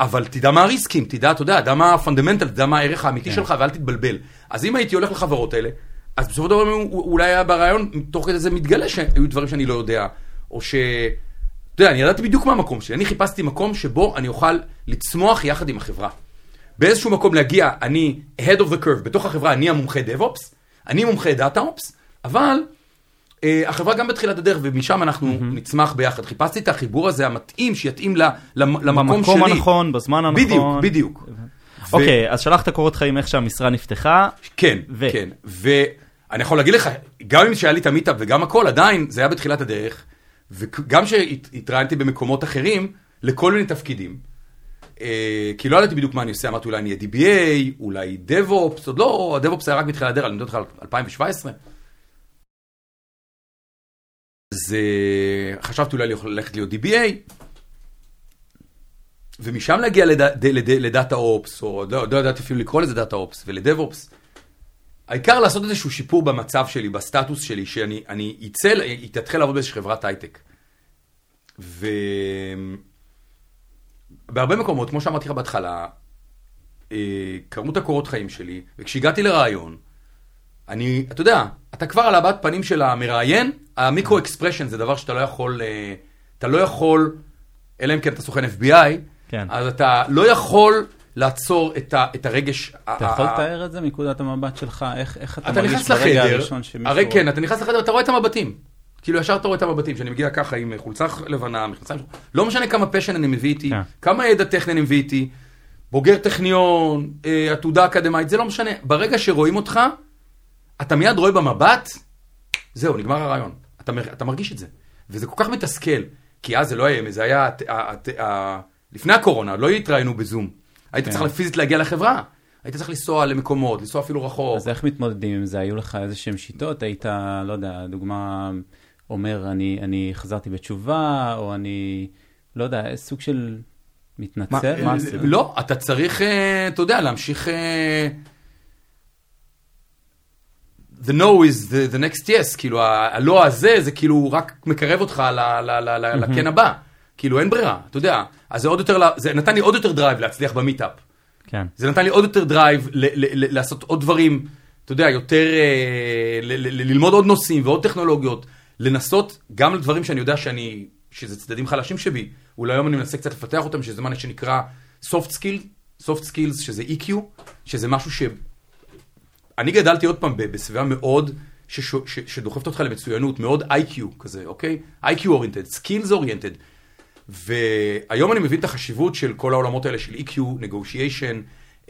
אבל תדע מה הריסקים, תדע, אתה יודע, תדע מה הפונדמנטל, תדע מה הערך האמיתי שלך, ואל תתבלבל. אז אם הייתי הולך לחברות האלה, אז בסופו של דבר הוא- אולי היה ברעיון, תוך כדי זה מתגלה שהיו דברים שאני לא יודע, או ש... אתה יודע, אני ידעתי בדיוק מה המקום שלי. אני חיפשתי מקום שבו אני אוכל לצמוח יחד עם החברה. באיזשהו מקום להגיע, אני head of the curve, בתוך החברה אני המומחה DevOps, אני מומחה DataOps, אבל אה, החברה גם בתחילת הדרך, ומשם אנחנו נצמח ביחד. חיפשתי את החיבור הזה המתאים, שיתאים ל, למ, למקום שלי. במקום הנכון, בזמן הנכון. בדיוק, בדיוק. ו- אוקיי, אז שלחת קורות חיים איך שהמשרה נפתחה. כן, ו- כן. ואני יכול להגיד לך, גם אם שהיה לי את המיטאפ וגם הכל, עדיין זה היה בתחילת הדרך, וגם שהתראיינתי במקומות אחרים, לכל מיני תפקידים. אה, כי לא ידעתי בדיוק מה אני עושה, אמרתי אולי אני אהיה DBA, אולי DevOps, עוד לא, ה-DevOps היה רק בתחילת הדרך, אני מדבר איתך על 2017. אז חשבתי אולי ללכת להיות DBA, ומשם להגיע לד- לד- ל DataOps, או לא, לא ידעתי אפילו לקרוא לזה DataOps, ול DevOps. העיקר לעשות איזשהו שיפור במצב שלי, בסטטוס שלי, שאני אני אצא, אתחיל לעבוד באיזושהי חברת הייטק. ובהרבה מקומות, כמו שאמרתי לך בהתחלה, אה, קידמו את הקורות חיים שלי, וכשהגעתי לריאיון, אני, אתה יודע, אתה כבר על הבעת פנים של המראיין, המיקרו אקספרשן זה דבר שאתה לא יכול, אה, אתה לא יכול, אלא אם כן אתה סוכן FBI, כן. אז אתה לא יכול לעצור את, ה, את הרגש. אתה יכול לתאר את זה מנקודת המבט שלך? איך, איך אתה, אתה מרגיש ברגע לחדר, הראשון שמישהו... הרי כן, אתה נכנס לחדר, אתה רואה את המבטים. כאילו ישר אתה רואה את המבטים, שאני מגיע ככה עם חולצה לבנה, מכנסיים, לא משנה כמה פשן אני מביא איתי, כן. כמה ידע טכני אני מביא איתי, בוגר טכניון, אה, עתודה אקדמית, זה לא משנה. ברגע שרואים אותך, אתה מיד רואה במבט, זהו, נגמר הרעיון. אתה, אתה מרגיש את זה. וזה כל כך מתסכל, כי אז זה לא היה, זה היה, לפני הקורונה, לא התראינו בזום. היית כן. צריך פיזית להגיע לחברה. היית צריך לנסוע למקומות, לנסוע אפילו רחוק. אז איך מתמודדים עם זה? היו לך איזה שהם שיטות? היית, לא יודע, דוגמה, אומר, אני, אני חזרתי בתשובה, או אני, לא יודע, סוג של מתנצל? מה עשית? לא, אתה צריך, אה, אתה יודע, להמשיך... אה, The no is the, the next yes, כאילו הלא הזה זה כאילו רק מקרב אותך ל- ל- ל- ל- לכן הבא, כאילו אין ברירה, אתה יודע, אז זה עוד יותר, זה נתן לי עוד יותר drive להצליח במיטאפ, כן. זה נתן לי עוד יותר drive ל- ל- ל- לעשות עוד דברים, אתה יודע, יותר, אה, ל- ל- ל- ללמוד עוד נושאים ועוד טכנולוגיות, לנסות גם לדברים שאני יודע שאני, שזה צדדים חלשים שבי, אולי היום אני מנסה קצת לפתח אותם, שזה מה שנקרא soft skill, soft skills, שזה EQ, שזה משהו ש... אני גדלתי עוד פעם בסביבה מאוד שש, ש, שדוחפת אותך למצוינות, מאוד IQ כזה, אוקיי? IQ oriented, skills oriented. והיום אני מבין את החשיבות של כל העולמות האלה של EQ, negotiation,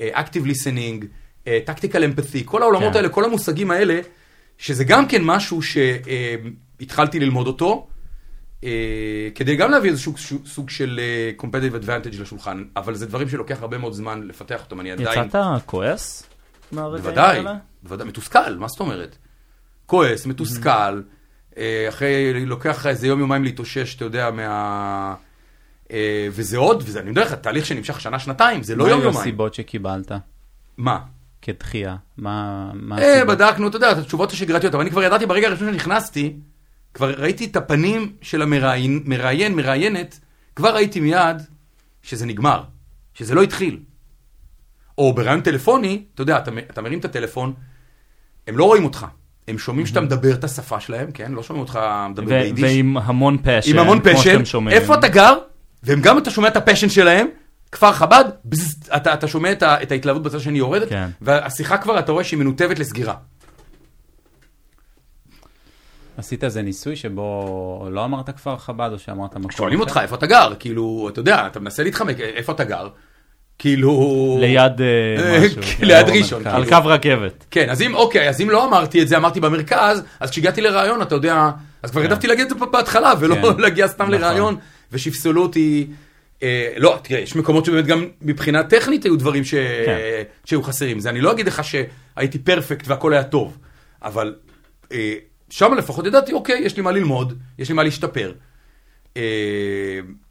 אה, active listening, אה, tactical empathy, כל העולמות כן. האלה, כל המושגים האלה, שזה גם כן משהו שהתחלתי ללמוד אותו, אה, כדי גם להביא איזשהו סוג- של אה, competitive advantage לשולחן, אבל זה דברים שלוקח הרבה מאוד זמן לפתח אותם, אני עדיין... יצאת כועס? בוודאי? בוודאי, מתוסכל, מה זאת אומרת? כועס, מתוסכל, אה, אחרי, לוקח לך איזה יום יומיים להתאושש, אתה יודע, מה... אה, וזה עוד, וזה, אני אומר לך, תהליך שנמשך שנה, שנתיים, זה לא מה יום היו. הסיבות שקיבלת מה? כדחייה? מה מה אה, הסיבות? בדקנו, אתה יודע, את התשובות השגרתיות, אבל אני כבר ידעתי ברגע הראשון שנכנסתי, כבר ראיתי את הפנים של המראיין, מראיין, מראיינת, כבר ראיתי מיד שזה נגמר, שזה לא התחיל. או בראיון טלפוני, אתה יודע, אתה, אתה מרים את הטלפון, הם לא רואים אותך. הם שומעים שאתה מדבר את השפה שלהם, כן? לא שומעים אותך מדבר ביידיש. ועם המון פשן, כמו. שאתם שומעים. איפה אתה גר? והם גם אתה שומע את הפשן שלהם, כפר חב"ד, בזז, אתה, אתה שומע את, ה, את ההתלהבות בצד השני יורדת, כן. והשיחה כבר, אתה רואה שהיא מנותבת לסגירה. עשית איזה ניסוי שבו לא אמרת כפר חב"ד, או שאמרת מקום שואלים אחר? אותך איפה אתה גר, כאילו, אתה יודע, אתה מנסה להתחמק, איפה אתה גר? כאילו... ליד אה, אה, משהו. כן, כן. ליד ראשון. במרכז. על כאילו. קו רכבת. כן, אז אם, אוקיי, אז אם לא אמרתי את זה, אמרתי במרכז, אז כשהגעתי לראיון, אתה יודע, אז כבר העדפתי להגיד את זה בהתחלה, ולא כן. להגיע סתם נכון. לראיון, ושיפסלו אותי. אה, לא, תראה, יש מקומות שבאמת גם מבחינה טכנית היו דברים ש... כן. שהיו חסרים. זה אני לא אגיד לך שהייתי פרפקט והכל היה טוב, אבל אה, שם לפחות ידעתי, אוקיי, יש לי מה ללמוד, יש לי מה להשתפר. אה,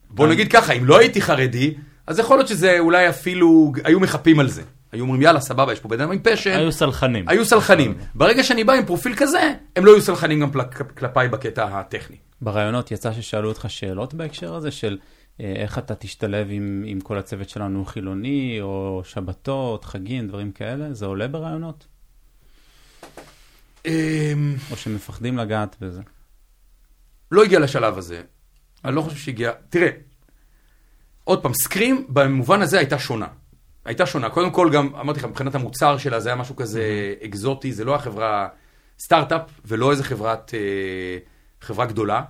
בוא נגיד ככה, אם לא הייתי חרדי, אז יכול להיות שזה אולי אפילו, היו מחפים על זה. היו אומרים, יאללה, סבבה, יש פה בן אדם עם פשן. היו סלחנים. היו סלחנים. ברגע שאני בא עם פרופיל כזה, הם לא יהיו סלחנים גם כלפיי בקטע הטכני. ברעיונות יצא ששאלו אותך שאלות בהקשר הזה של אה, איך אתה תשתלב עם, עם כל הצוות שלנו חילוני, או שבתות, חגים, דברים כאלה? זה עולה ברעיונות? אמ, או שמפחדים לגעת בזה? לא הגיע לשלב הזה. אני לא חושב שהגיע... תראה, עוד פעם, סקרים במובן הזה הייתה שונה. הייתה שונה. קודם כל, גם אמרתי לך, מבחינת המוצר שלה, זה היה משהו כזה אקזוטי, זה לא החברה סטארט-אפ, ולא איזה חברת, אה, חברה גדולה.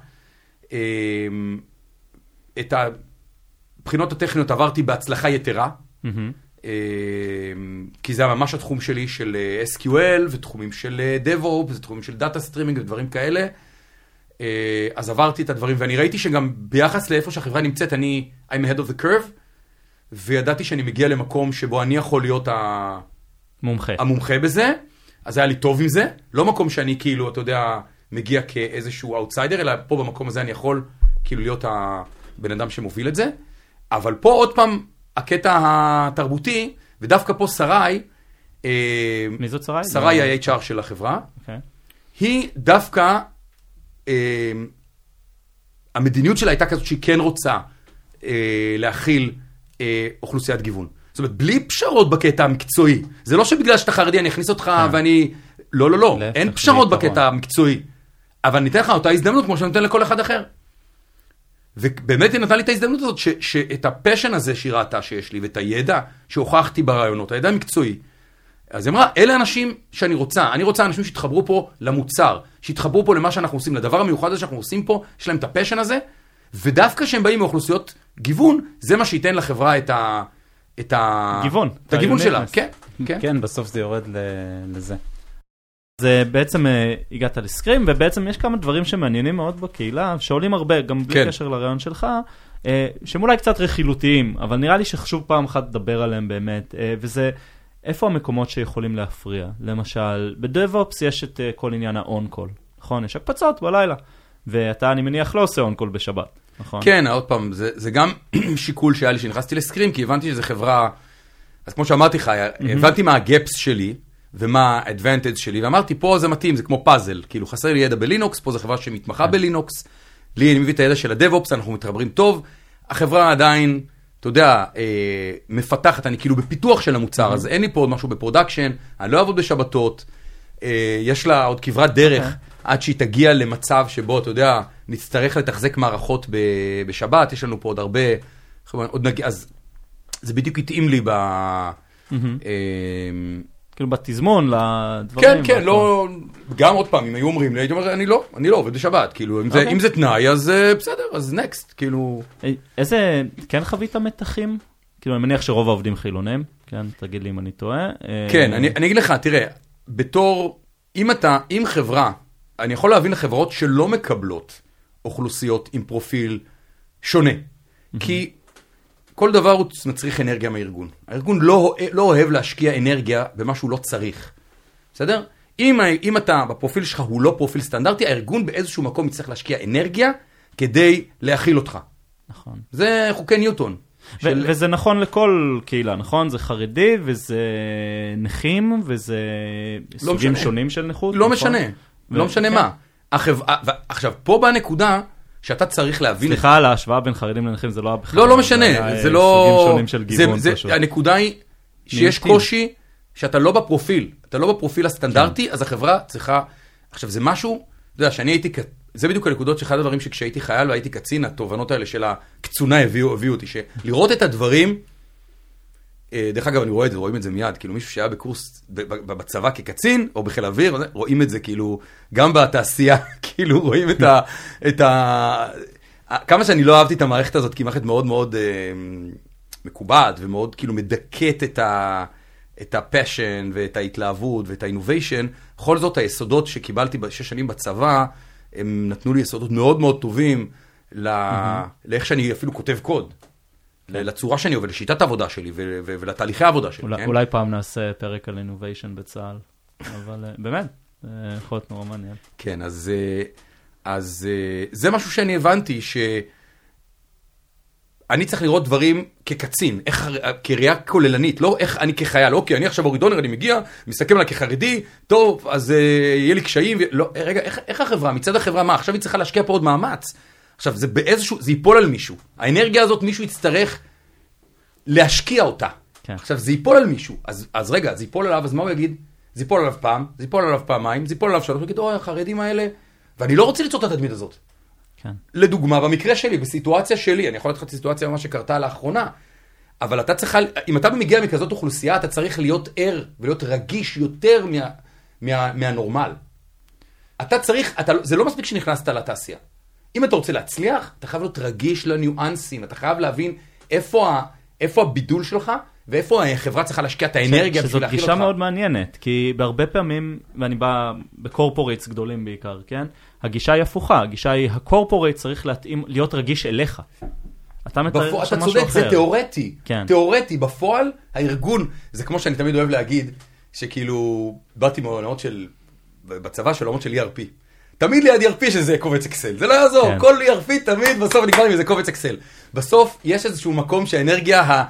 אה, את הבחינות הטכניות עברתי בהצלחה יתרה. מהמם. אה, כי זה היה ממש התחום שלי של אה, SQL ותחומים של אה, DevOps ותחומים של data streaming ודברים כאלה. אה, אז עברתי את הדברים ואני ראיתי שגם ביחס לאיפה שהחברה נמצאת אני I'm ahead of the curve וידעתי שאני מגיע למקום שבו אני יכול להיות ה... מומחה. המומחה בזה, אז היה לי טוב עם זה, לא מקום שאני כאילו, אתה יודע, מגיע כאיזשהו אאוטסיידר, אלא פה במקום הזה אני יכול כאילו להיות הבן אדם שמוביל את זה, אבל פה עוד פעם הקטע התרבותי, ודווקא פה שרי, אה, מי זאת שרי? שרי היא ה-HR של החברה, אוקיי. היא דווקא, אה, המדיניות שלה הייתה כזאת שהיא כן רוצה אה, להכיל אה, אוכלוסיית גיוון. זאת אומרת, בלי פשרות בקטע המקצועי. זה לא שבגלל שאתה חרדי אני אכניס אותך כן. ואני... לא, לא, לא, אין פשרות. בקטע המקצועי. אבל אני אתן לך אותה הזדמנות כמו שאני נותן לכל אחד אחר. ובאמת היא נתנה לי את ההזדמנות הזאת, ש, שאת ה passion הזה שהיא ראתה שיש לי, ואת הידע שהוכחתי בראיונות, הידע המקצועי, אז היא אמרה, אלה אנשים שאני רוצה, אני רוצה אנשים שיתחברו פה למוצר, שיתחברו פה למה שאנחנו עושים, לדבר המיוחד הזה שאנחנו עושים פה, יש להם את ה passion הזה, ודווקא כשהם באים מאוכלוסיות גיוון, זה מה שייתן לחברה את ה... את ה... גיוון, את הגיוון שלה. כן, כן. כן, בסוף זה יורד ל- לזה. זה בעצם אה, הגעת לסקרים, ובעצם יש כמה דברים שמעניינים מאוד בקהילה, שעולים הרבה, גם בלי כן. קשר לרעיון שלך, אה, שהם אולי קצת רכילותיים, אבל נראה לי שחשוב פעם אחת לדבר עליהם באמת, אה, וזה איפה המקומות שיכולים להפריע. למשל, בדב-אופס יש את כל עניין ה-on-call, נכון? יש הקפצות בלילה, ואתה, אני מניח, לא עושה on-call בשבת, נכון? כן, עוד פעם, זה, זה גם שיקול שהיה לי כשנכנסתי ל SQream, כי הבנתי שזו חברה, אז כמו שאמרתי לך, הבנתי מה ה gaps שלי, ומה ה-advantage שלי, ואמרתי, פה זה מתאים, זה כמו פאזל, כאילו חסר לי ידע בלינוקס, פה זו חברה שמתמחה בלינוקס, לי אני מביא את הידע של ה DevOps, אנחנו מתחברים טוב, החברה עדיין, אתה יודע, אה, מפתחת, אני כאילו בפיתוח של המוצר, אז אין לי פה עוד משהו ב production, אני לא אעבוד בשבתות, אה, יש לה עוד כברת דרך. אוקיי. עד שהיא תגיע למצב שבו, אתה יודע, נצטרך לתחזק מערכות ב- בשבת, יש לנו פה עוד הרבה, עוד נגיע, אז זה בדיוק התאים לי ב... אה, כאילו בתזמון לדברים. כן, כן. לא, גם עוד פעם, אם היו אומרים לי, הייתי אומר, אני לא, אני לא עובד בשבת, כאילו, אם זה- אוקיי. אם זה תנאי, אז אה, בסדר, אז נקסט, כאילו, איזה, כן חווית מתחים? כאילו, אני מניח שרוב העובדים חילונים, כן? תגיד לי אם אני טועה. אה, כן, אני, אני אגיד לך, תראה, בתור, אם אתה, אם חברה, אני יכול להבין לחברות שלא מקבלות אוכלוסיות עם פרופיל שונה, כי כל דבר הוא מצריך אנרגיה מהארגון. הארגון לא, לא אוהב להשקיע אנרגיה במה שהוא לא צריך, בסדר? אם, אם אתה, בפרופיל שלך הוא לא פרופיל סטנדרטי, הארגון באיזשהו מקום יצטרך להשקיע אנרגיה כדי להכיל אותך. נכון. זה חוקי ניוטון. ו- של- וזה נכון לכל קהילה, נכון? זה חרדי, וזה נכים, וזה סוגים משנה. שונים של נכות. לא נכון? משנה, לא משנה כן. מה. ו- עכשיו, פה באה נקודה שאתה צריך להבין... סליחה על ההשוואה בין חרדים לנכים, זה לא היה בכלל. לא, לא משנה, זה אה, לא... סוגים שונים של גיוון פשוט. הנקודה היא שיש. קושי שאתה לא בפרופיל, אתה לא בפרופיל. הסטנדרטי, אז החברה צריכה... עכשיו, זה משהו, אתה יודע, שאני הייתי... זה בדיוק הנקודות שאחד הדברים שכשהייתי חייל והייתי קצין, התובנות האלה של הקצונה הביאו, הביאו אותי, שלראות את הדברים, אה, דרך אגב, אני רואה את זה, רואים את זה מיד, כאילו מישהו שהיה בקורס בצבא כקצין, או בחיל האוויר, וזה, רואים את זה כאילו, גם בתעשייה, כאילו רואים את ה... את ה... כמה שאני לא אהבתי את המערכת הזאת, כי היא מערכת מאוד מאוד אה, מקובעת, ומאוד כאילו מדכאת את ה... את ה passion ואת ההתלהבות ואת ה innovation, בכל זאת היסודות שקיבלתי בשש שנים בצבא, הם נתנו לי יסודות מאוד מאוד טובים ל... לאיך שאני אפילו כותב קוד. לצורה שאני עובד, לשיטת העבודה שלי ולתהליכי העבודה שלי. אולי- כן? אולי פעם נעשה פרק על innovation בצה"ל, אבל אה, באמת, זה יכול להיות נורא מעניין. כן, אז, אה, אז אה, זה משהו שאני הבנתי, שאני צריך לראות דברים כקצין, איך, כראייה כוללנית, לא איך אני כחייל, אוקיי, אני עכשיו אורי דונר, אני מגיע, מסתכל עליי כחרדי, טוב, אז אה, יהיה לי קשיים. לא, אה, רגע, איך, איך החברה, מצד החברה, מה, עכשיו היא צריכה להשקיע פה עוד מאמץ? עכשיו, זה באיזשהו, זה ייפול על מישהו. האנרגיה הזאת, מישהו יצטרך להשקיע אותה. כן. עכשיו, זה ייפול על מישהו, אז, אז רגע, זה ייפול עליו, אז מה הוא יגיד? זה ייפול עליו פעם, זה ייפול עליו פעמיים, זה ייפול עליו שלוש, הוא יגיד, אוי, החרדים האלה, ואני לא רוצה ליצור את התדמית הזאת. כן. לדוגמה, במקרה שלי, בסיטואציה שלי, אני יכול לתת לך סיטואציה ממש שקרתה לאחרונה, אבל אתה צריך, אם אתה מגיע מכזאת אוכלוסייה, אתה צריך להיות ער ולהיות רגיש יותר מה, מה, מהנורמל. אתה צריך, אתה, זה לא מספיק שנכנסת לתעשייה. אם אתה רוצה להצליח, אתה חייב להיות רגיש לניואנסים, אתה חייב להבין איפה, ה, איפה הבידול שלך, ואיפה החברה צריכה להשקיע את האנרגיה בשביל להכיל גישה אותך. מאוד מעניינת, כי בהרבה פעמים, ואני בא בקורפורייטס גדולים בעיקר, כן? הגישה היא הפוכה, הגישה היא הקורפורייט צריך להתאים, להיות רגיש אליך. אתה מתאר בפועל, עכשיו אתה משהו צודק, זה אחר. תיאורטי. כן. תיאורטי, בפועל, הארגון, זה כמו שאני תמיד אוהב להגיד, שכאילו, באתי מעולמות של, בצבא של עולמות של ERP. תמיד ליד ERP יש איזה קובץ אקסל, זה לא יעזור, כן. כל ERP תמיד בסוף נגמר עם איזה קובץ אקסל. בסוף יש איזשהו מקום שהאנרגיה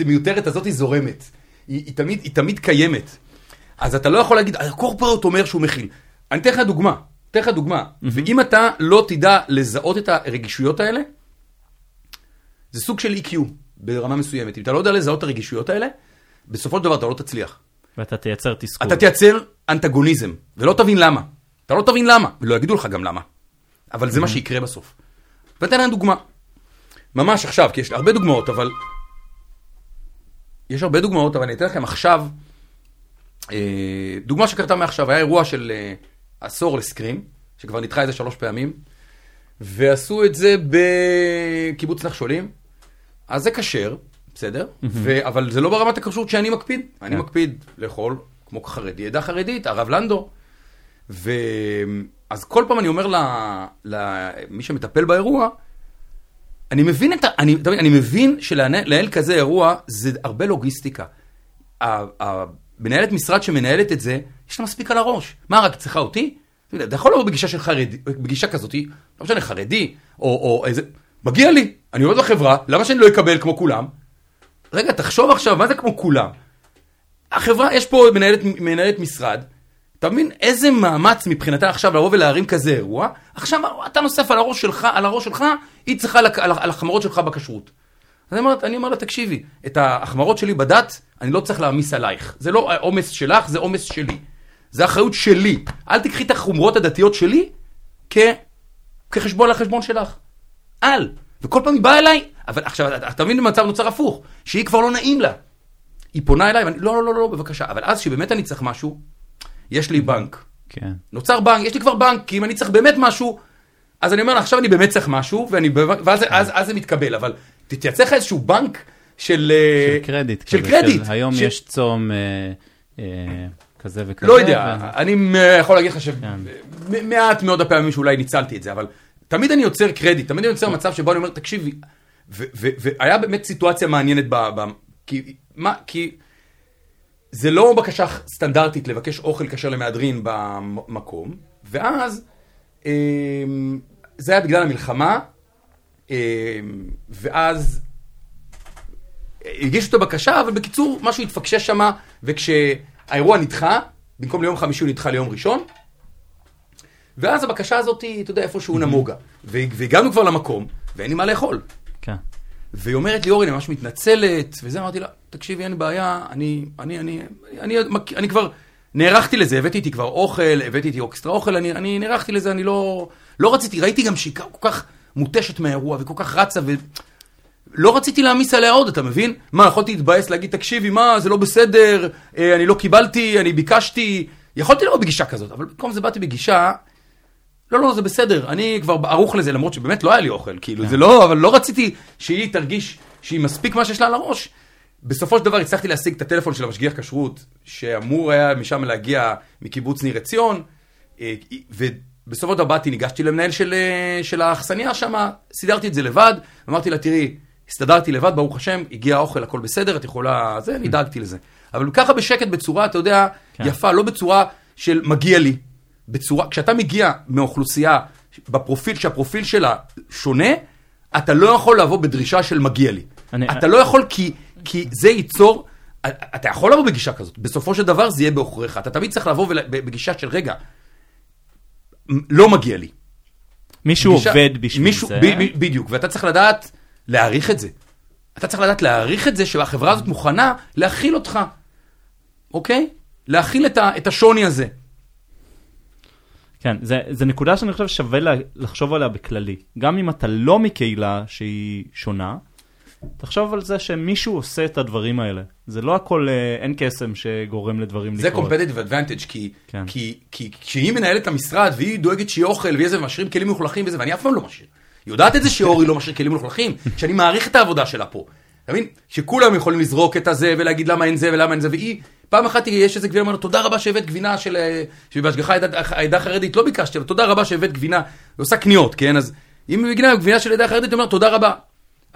המיותרת הזאת היא זורמת. היא, היא, תמיד, היא תמיד קיימת. אז אתה לא יכול להגיד, הקורפורט אומר שהוא מכיל. אני אתן לך דוגמה, אתן לך דוגמה. ואם אתה לא תדע לזהות את הרגישויות האלה, זה סוג של EQ ברמה מסוימת. אם אתה לא יודע לזהות את הרגישויות האלה, בסופו של דבר אתה לא תצליח. ואתה תייצר תסכול. אתה תייצר אנטגוניזם, ולא תבין למה. אתה לא תבין למה, ולא יגידו לך גם למה. אבל זה מה שיקרה בסוף. ואתן להם דוגמה. ממש עכשיו, כי יש הרבה דוגמאות, אבל... יש הרבה דוגמאות, אבל אני אתן לכם עכשיו... אה, דוגמה שקרתה מעכשיו, היה אירוע של אה, עשור לסקרים, שכבר נדחה איזה שלוש פעמים, ועשו את זה בקיבוץ נחשולים. אז זה כשר, בסדר? ו- אבל זה לא ברמת הכשרות שאני מקפיד. אני כן. מקפיד לאכול כמו חרדי, עדה חרדית, הרב לנדו. ואז כל פעם אני אומר למי שמטפל באירוע, אני מבין את ה... אני, אני מבין שלנהל כזה אירוע זה הרבה לוגיסטיקה. מנהלת משרד שמנהלת את זה, יש לה מספיק על הראש. מה, רק צריכה אותי? אתה יכול לבוא בגישה של חרדי, בגישה כזאת, לא משנה, חרדי, או, או איזה... מגיע לי, אני עובד בחברה, למה שאני לא אקבל כמו כולם? רגע, תחשוב עכשיו, מה זה כמו כולם? החברה, יש פה מנהלת, מנהלת משרד, אתה מבין איזה מאמץ מבחינתה עכשיו לבוא ולהרים כזה אירוע, עכשיו אתה נוסף על הראש שלך, על הראש שלך, היא צריכה על, על, על החמרות שלך בכשרות. אני אומר, אני אומר לה, תקשיבי, את ההחמרות שלי בדת, אני לא צריך להעמיס עלייך. זה לא עומס שלך, זה עומס שלי. זה אחריות שלי. אל תקחי את החומרות הדתיות שלי כ... כחשבון לחשבון שלך. אל. וכל פעם היא באה אליי, אבל עכשיו, אתה מבין במצב נוצר הפוך, שהיא כבר לא נעים לה. היא פונה אליי, ואני, לא, לא, לא, לא, בבקשה. אבל אז שבאמת אני צריך משהו, יש לי בנק. כן. נוצר בנק, יש לי כבר בנק, כי אם אני צריך באמת משהו, אז אני אומר עכשיו אני באמת צריך משהו, ואני, ואז כן. אז, אז זה מתקבל, אבל תתייצא לך איזשהו בנק של... אה, של קרדיט. של קרדיט. של, היום ש... יש צום אה, אה, כזה וכזה. לא יודע, ו... אני יכול להגיד לך שמעט כן. מאוד הפעמים שאולי ניצלתי את זה, אבל תמיד אני יוצר קרדיט, תמיד אני יוצר מצב שבו אני אומר, תקשיבי, והיה באמת סיטואציה מעניינת, ב, ב, כי, מה, כי זה לא בקשה סטנדרטית לבקש אוכל כשר למהדרין במקום, ואז אה, זה היה בגלל המלחמה, אה, ואז הגישו את הבקשה, אבל בקיצור, משהו התפקשש שם, וכשהאירוע נדחה, במקום ליום חמישי הוא נדחה ליום ראשון, ואז הבקשה הזאת, אתה יודע, איפשהו נמוגה. והגענו כבר למקום, ואין לי מה לאכול. כן. והיא אומרת לי, אורי, אני ממש מתנצלת, וזה, אמרתי לה, תקשיבי, אין בעיה, אני, אני, אני, אני, אני, אני כבר נערכתי לזה, הבאתי איתי כבר אוכל, הבאתי איתי אקסטרה אוכל, אני, אני נערכתי לזה, אני לא, לא רציתי, ראיתי גם שהיא כל כך מותשת מהאירוע, וכל כך רצה, ולא רציתי להעמיס עליה עוד, אתה מבין? מה, יכולתי להתבאס, להגיד, תקשיבי, מה, זה לא בסדר, אה, אני לא קיבלתי, אני ביקשתי, יכולתי לבוא בגישה כזאת, אבל במקום זה באתי בגישה לא, לא, זה בסדר, אני כבר ערוך לזה, למרות שבאמת לא היה לי אוכל, כאילו, זה לא, אבל לא רציתי שהיא תרגיש שהיא מספיק מה שיש לה על הראש. בסופו של דבר הצלחתי להשיג את הטלפון של המשגיח כשרות, שאמור היה משם להגיע מקיבוץ ניר עציון, אה, ובסופו של דבר באתי, ניגשתי למנהל של, אה, של האכסניה שם, סידרתי את זה לבד, אמרתי לה, תראי, הסתדרתי לבד, ברוך השם, הגיע האוכל, הכל בסדר, את יכולה, זה, אני דאגתי לזה. אבל ככה בשקט, בצורה, אתה יודע, כן. יפה, לא בצורה של מגיע לי, בצורה, כשאתה מגיע מאוכלוסייה בפרופיל, שהפרופיל שלה שונה, אתה לא יכול לבוא בדרישה של מגיע לי. אני, אתה אני... לא יכול כי, כי זה ייצור, אתה יכול לבוא בגישה כזאת, בסופו של דבר זה יהיה בעוכריך. אתה תמיד צריך לבוא בגישה של רגע, לא מגיע לי. מישהו בגישה, עובד בשביל מישהו, זה. ב, ב, בדיוק, ואתה צריך לדעת להעריך את זה. אתה צריך לדעת להעריך את זה שהחברה הזאת מוכנה להכיל אותך, אוקיי? להכיל את, ה, את השוני הזה. כן, זה, זה נקודה שאני חושב שווה לחשוב עליה בכללי. גם אם אתה לא מקהילה שהיא שונה, תחשוב על זה שמישהו עושה את הדברים האלה. זה לא הכל, אה, אין קסם שגורם לדברים לקרות. זה competitive advantage, כי, כן. כי, כי כשהיא מנהלת את המשרד והיא דואגת שיהיה אוכל ויהיה זה, ומשאירים כלים מלוכלכים וזה, ואני אף פעם לא משאיר. יודעת את זה שאורי לא משאיר כלים מלוכלכים? שאני מעריך את העבודה שלה פה. אתה מבין? שכולם יכולים לזרוק את הזה ולהגיד למה אין זה ולמה אין זה, והיא, פעם אחת יש איזה גבינה, אומר תודה רבה שהבאת גבינה של, אה, שבהשגחה העדה החרדית, לא ביקשתי, אבל תודה רבה שהבאת גבינה, היא עושה קניות, כן? אז אם היא מגינה גבינה של העדה החרדית, היא אומרת תודה רבה.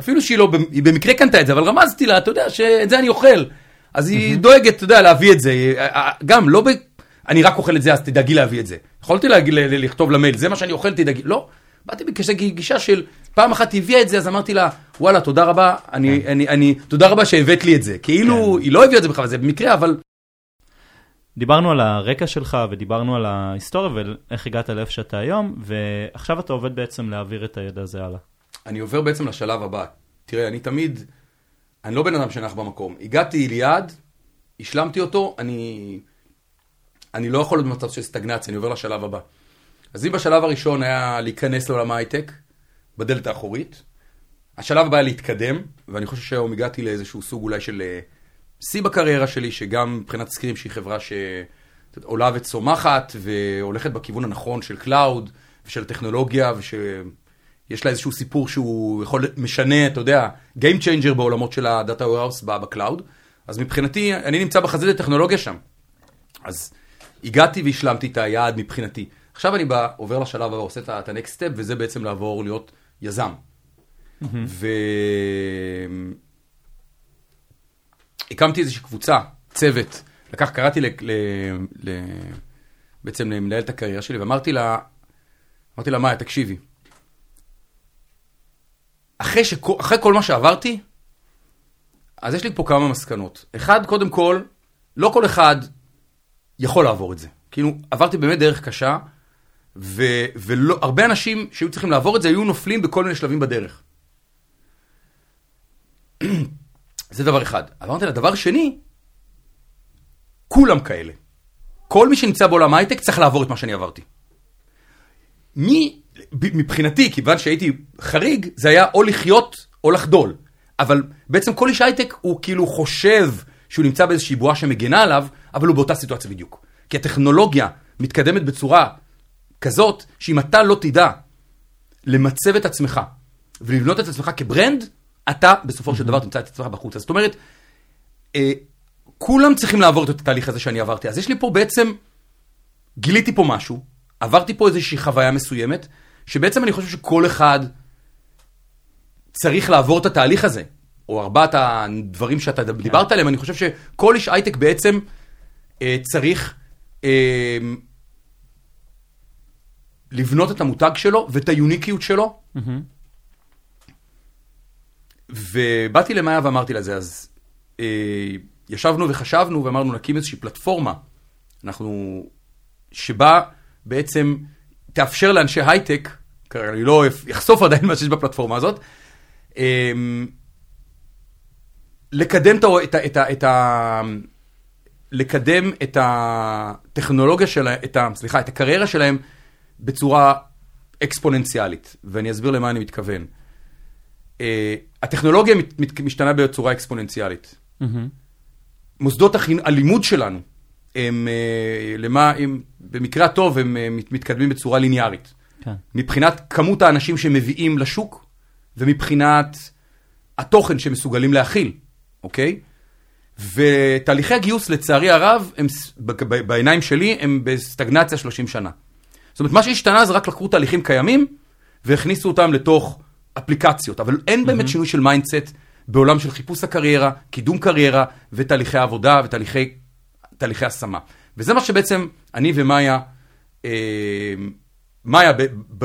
אפילו שהיא לא, היא במקרה קנתה את זה, אבל רמזתי לה, אתה יודע, שאת זה אני אוכל. אז היא דואגת, אתה יודע, להביא את זה. גם, לא ב... אני רק אוכל את זה, אז תדאגי להביא את זה. יכולתי להגיד, לכתוב למייל, זה מה שאני אוכל, תדאגי. לא. באתי בגישה של, פעם אחת היא הביאה את זה, אז אמרתי לה, וואלה, תודה רבה, אני, כן. אני, אני, תודה רבה שהבאת לי את זה. כאילו, כן. היא לא הביאה את זה בכלל, זה במקרה, אבל... דיברנו על הרקע שלך ודיברנו על ההיסטוריה ואיך הגעת לאיפה שאתה היום, ועכשיו אתה עובד בעצם להעביר את הידע הזה הלאה. אני עובר בעצם לשלב הבא. תראה, אני תמיד, אני לא בן אדם שנח במקום. הגעתי ליעד, השלמתי אותו, אני, אני לא יכול להיות במצב של סטגנציה, אני עובר לשלב הבא. אז אם בשלב הראשון היה להיכנס לעולם ההייטק, בדלת האחורית, השלב הבא היה להתקדם, ואני חושב שהיום הגעתי לאיזשהו סוג אולי של אה, שיא בקריירה שלי, שגם מבחינת SQream שהיא חברה שעולה וצומחת, והולכת בכיוון הנכון של cloud, ושל טכנולוגיה, ושיש לה איזשהו סיפור שהוא יכול, משנה, אתה יודע, Game Changer בעולמות של ה-Data Warehouse ב cloud. אז מבחינתי, אני נמצא בחזית הטכנולוגיה שם. אז הגעתי והשלמתי את היעד מבחינתי. עכשיו אני בא, עובר לשלב הבא, עושה את ה-next step, וזה בעצם לעבור להיות יזם. ו... הקמתי איזושהי קבוצה, צוות, לקח, קראתי ל... ל... ל... בעצם למנהלת הקריירה שלי, ואמרתי לה, אמרתי לה, מאיה, תקשיבי, אחרי, שכל, אחרי כל מה שעברתי, אז יש לי פה כמה מסקנות. אחד, קודם כל, לא כל אחד יכול לעבור את זה. כאילו, עברתי באמת דרך קשה, ו- והרבה אנשים שהיו צריכים לעבור את זה, היו נופלים בכל מיני שלבים בדרך. זה דבר אחד. אמרתי לה, דבר שני, כולם כאלה. כל מי שנמצא בעולם ההייטק צריך לעבור את מה שאני עברתי. מי, מבחינתי, כיוון שהייתי חריג, זה היה או לחיות או לחדול. אבל בעצם כל איש הייטק הוא כאילו חושב שהוא נמצא באיזושהי בועה שמגנה עליו, אבל הוא באותה סיטואציה בדיוק. כי הטכנולוגיה מתקדמת בצורה כזאת, שאם אתה לא תדע למצב את עצמך ולבנות את עצמך כברנד, אתה בסופו של דבר תמצא את עצמך בחוץ. זאת אומרת, אה, כולם צריכים לעבור את התהליך הזה שאני עברתי. אז יש לי פה בעצם, גיליתי פה משהו, עברתי פה איזושהי חוויה מסוימת, שבעצם אני חושב שכל אחד צריך לעבור את התהליך הזה, או ארבעת הדברים שאתה דיברת עליהם, אני חושב שכל איש הייטק בעצם אה, צריך אה, לבנות את המותג שלו ואת היוניקיות שלו. ובאתי למאיה ואמרתי לה זה, אז אה, ישבנו וחשבנו ואמרנו נקים איזושהי פלטפורמה, אנחנו, שבה בעצם תאפשר לאנשי הייטק, כרגע אני לא אחשוף עדיין מה שיש בפלטפורמה הזאת, אה, לקדם את, את, את, את, לקדם את הטכנולוגיה שלהם, את ה, סליחה, את הקריירה שלהם בצורה אקספוננציאלית, ואני אסביר למה אני מתכוון. Uh, הטכנולוגיה מת, מת, משתנה בצורה אקספוננציאלית. מוסדות החינ... הלימוד שלנו, הם, uh, למה, הם, במקרה הטוב, הם מת- מתקדמים בצורה ליניארית. כן. מבחינת כמות האנשים שמביאים לשוק, ומבחינת התוכן שמסוגלים להכיל, אוקיי? ותהליכי הגיוס, לצערי הרב, הם, בעיניים שלי, הם בסטגנציה 30 שנה. זאת אומרת, מה שהשתנה זה רק לקחו תהליכים קיימים, והכניסו אותם לתוך אפליקציות, אבל אין באמת שינוי של mindset בעולם של חיפוש הקריירה, קידום קריירה, ותהליכי עבודה, ותהליכי תהליכי השמה. וזה מה שבעצם אני ומאיה, אה, מאיה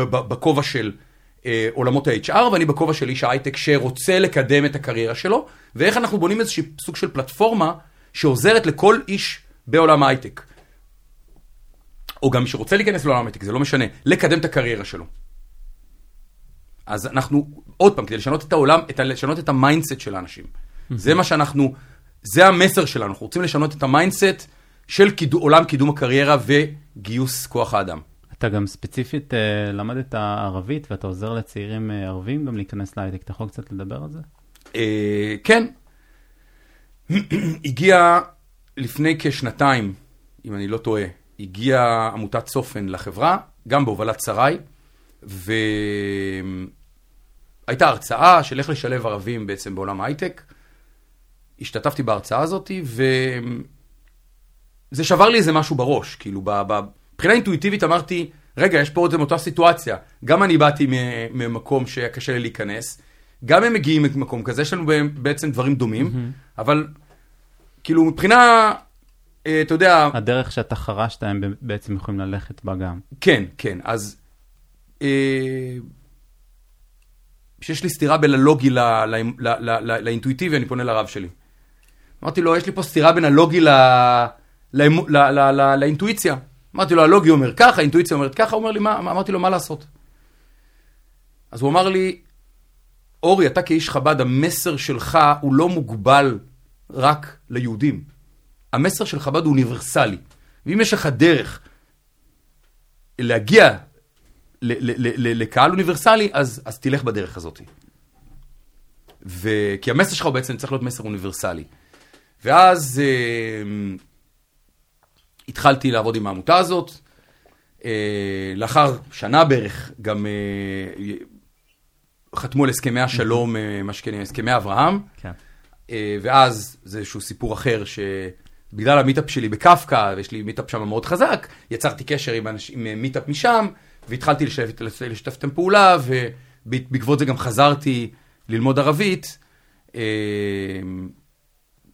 בכובע של אה, עולמות ה-HR, ואני בכובע של איש ההייטק שרוצה לקדם את הקריירה שלו, ואיך אנחנו בונים איזשהו סוג של פלטפורמה שעוזרת לכל איש בעולם ההייטק. או גם מי שרוצה להיכנס לעולם ההייטק, זה לא משנה, לקדם את הקריירה שלו. אז אנחנו, עוד פעם, כדי לשנות את העולם, את, לשנות את ה mindset של האנשים. זה מה שאנחנו, זה המסר שלנו, אנחנו רוצים לשנות את ה mindset של קידו, עולם קידום הקריירה וגיוס כוח האדם. אתה גם ספציפית אה, למדת ערבית ואתה עוזר לצעירים אה, ערבים גם להיכנס להייטק. אתה יכול קצת לדבר על זה? אה, כן, הגיע לפני כשנתיים, אם אני לא טועה, הגיעה עמותת צופן לחברה, גם בהובלת שרי, והייתה הרצאה של איך לשלב ערבים בעצם בעולם ההייטק. השתתפתי בהרצאה הזאת, וזה שבר לי איזה משהו בראש, כאילו, מבחינה אינטואיטיבית אמרתי, רגע, יש פה עוד אותה סיטואציה. גם אני באתי ממקום שהיה קשה לי להיכנס, גם הם מגיעים ממקום כזה, יש לנו בעצם דברים דומים, אבל כאילו מבחינה, אה, אתה יודע, הדרך שאתה חרשת הם בעצם יכולים ללכת בה גם. כן, כן, אז אה, שיש לי סתירה בין הלוגי לאינטואיטיבי, אני פונה לרב שלי. אמרתי לו, יש לי פה סתירה בין הלוגי ל- לאמו- ל- ל- ל- לאינטואיציה. אמרתי לו, הלוגי אומר ככה, האינטואיציה אומרת ככה, הוא אומר לי, מה? אמרתי לו, מה לעשות? אז הוא אמר לי, אורי, אתה כאיש חב"ד, המסר שלך הוא לא מוגבל רק ליהודים. המסר של חב"ד הוא אוניברסלי. ואם יש לך דרך להגיע לקהל אוניברסלי, אז, אז תלך בדרך הזאת. ו... כי המסר שלך הוא בעצם צריך להיות מסר אוניברסלי. ואז אה, התחלתי לעבוד עם העמותה הזאת. אה, לאחר שנה בערך גם אה, חתמו על הסכמי השלום, אה, מה שכן, הסכמי אברהם. כן. אה, ואז זה איזשהו סיפור אחר, בגלל ה meetup שלי בקפקא, ויש לי meetup שם מאוד חזק, יצרתי קשר עם, אנש, עם meetup משם, והתחלתי לשתף, לשתף איתם פעולה, ובעקבות זה גם חזרתי ללמוד ערבית, אה,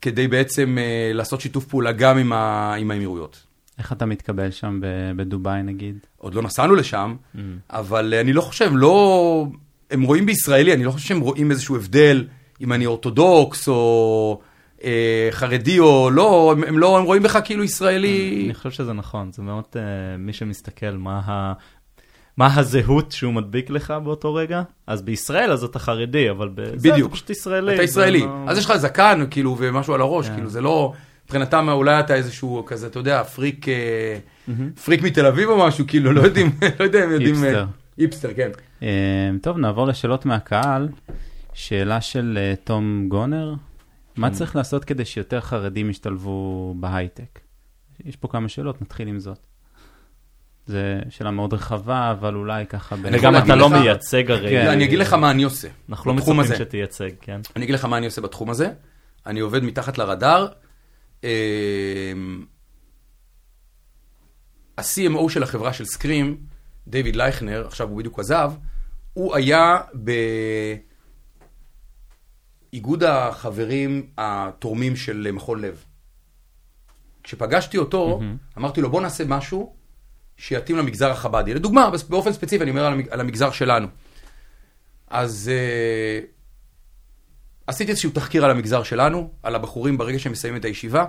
כדי בעצם אה, לעשות שיתוף פעולה גם עם, ה, עם האמירויות. איך אתה מתקבל שם בדובאי נגיד? עוד לא נסענו לשם, mm. אבל אני לא חושב, לא... הם רואים בישראלי, אני לא חושב שהם רואים איזשהו הבדל אם אני אורתודוקס או אה, חרדי או לא, הם, הם לא, הם רואים בך כאילו ישראלי. אני חושב שזה נכון, זה מאוד, uh, מי שמסתכל מה, ה, מה הזהות שהוא מדביק לך באותו רגע, אז בישראל אז אתה חרדי, אבל בזה אתה פשוט ישראלי. אתה ישראלי, לא... אז יש לך זקן כאילו ומשהו על הראש. כן. כאילו זה לא, מבחינתם אולי אתה איזשהו כזה, אתה יודע, פריק, mm-hmm. פריק מתל אביב או משהו, כאילו לא יודעים, לא יודע אם יודעים. היפסטר. היפסטר, כן. טוב, נעבור לשאלות מהקהל. שאלה של תום גונר, מה mm. צריך לעשות כדי שיותר חרדים ישתלבו בהייטק? יש פה כמה שאלות, נתחיל עם זאת. זו שאלה מאוד רחבה, אבל אולי ככה... וגם אתה לא מייצג הרי. כן. אני אגיד לך מה אני עושה. אנחנו לא מצפים שתייצג, כן. אני אגיד לך מה אני עושה בתחום הזה. אני עובד מתחת לרדאר. אמ, ה-CMO של החברה של סקרים, דיוויד לייכנר, עכשיו הוא בדיוק עזב, הוא היה ב... איגוד החברים התורמים של מכון לב. כשפגשתי אותו, mm-hmm. אמרתי לו, בוא נעשה משהו שיתאים למגזר החב"די. לדוגמה, באופן ספציפי, אני אומר על המגזר שלנו. אז uh, עשיתי איזשהו תחקיר על המגזר שלנו, על הבחורים ברגע שהם מסיימים את הישיבה.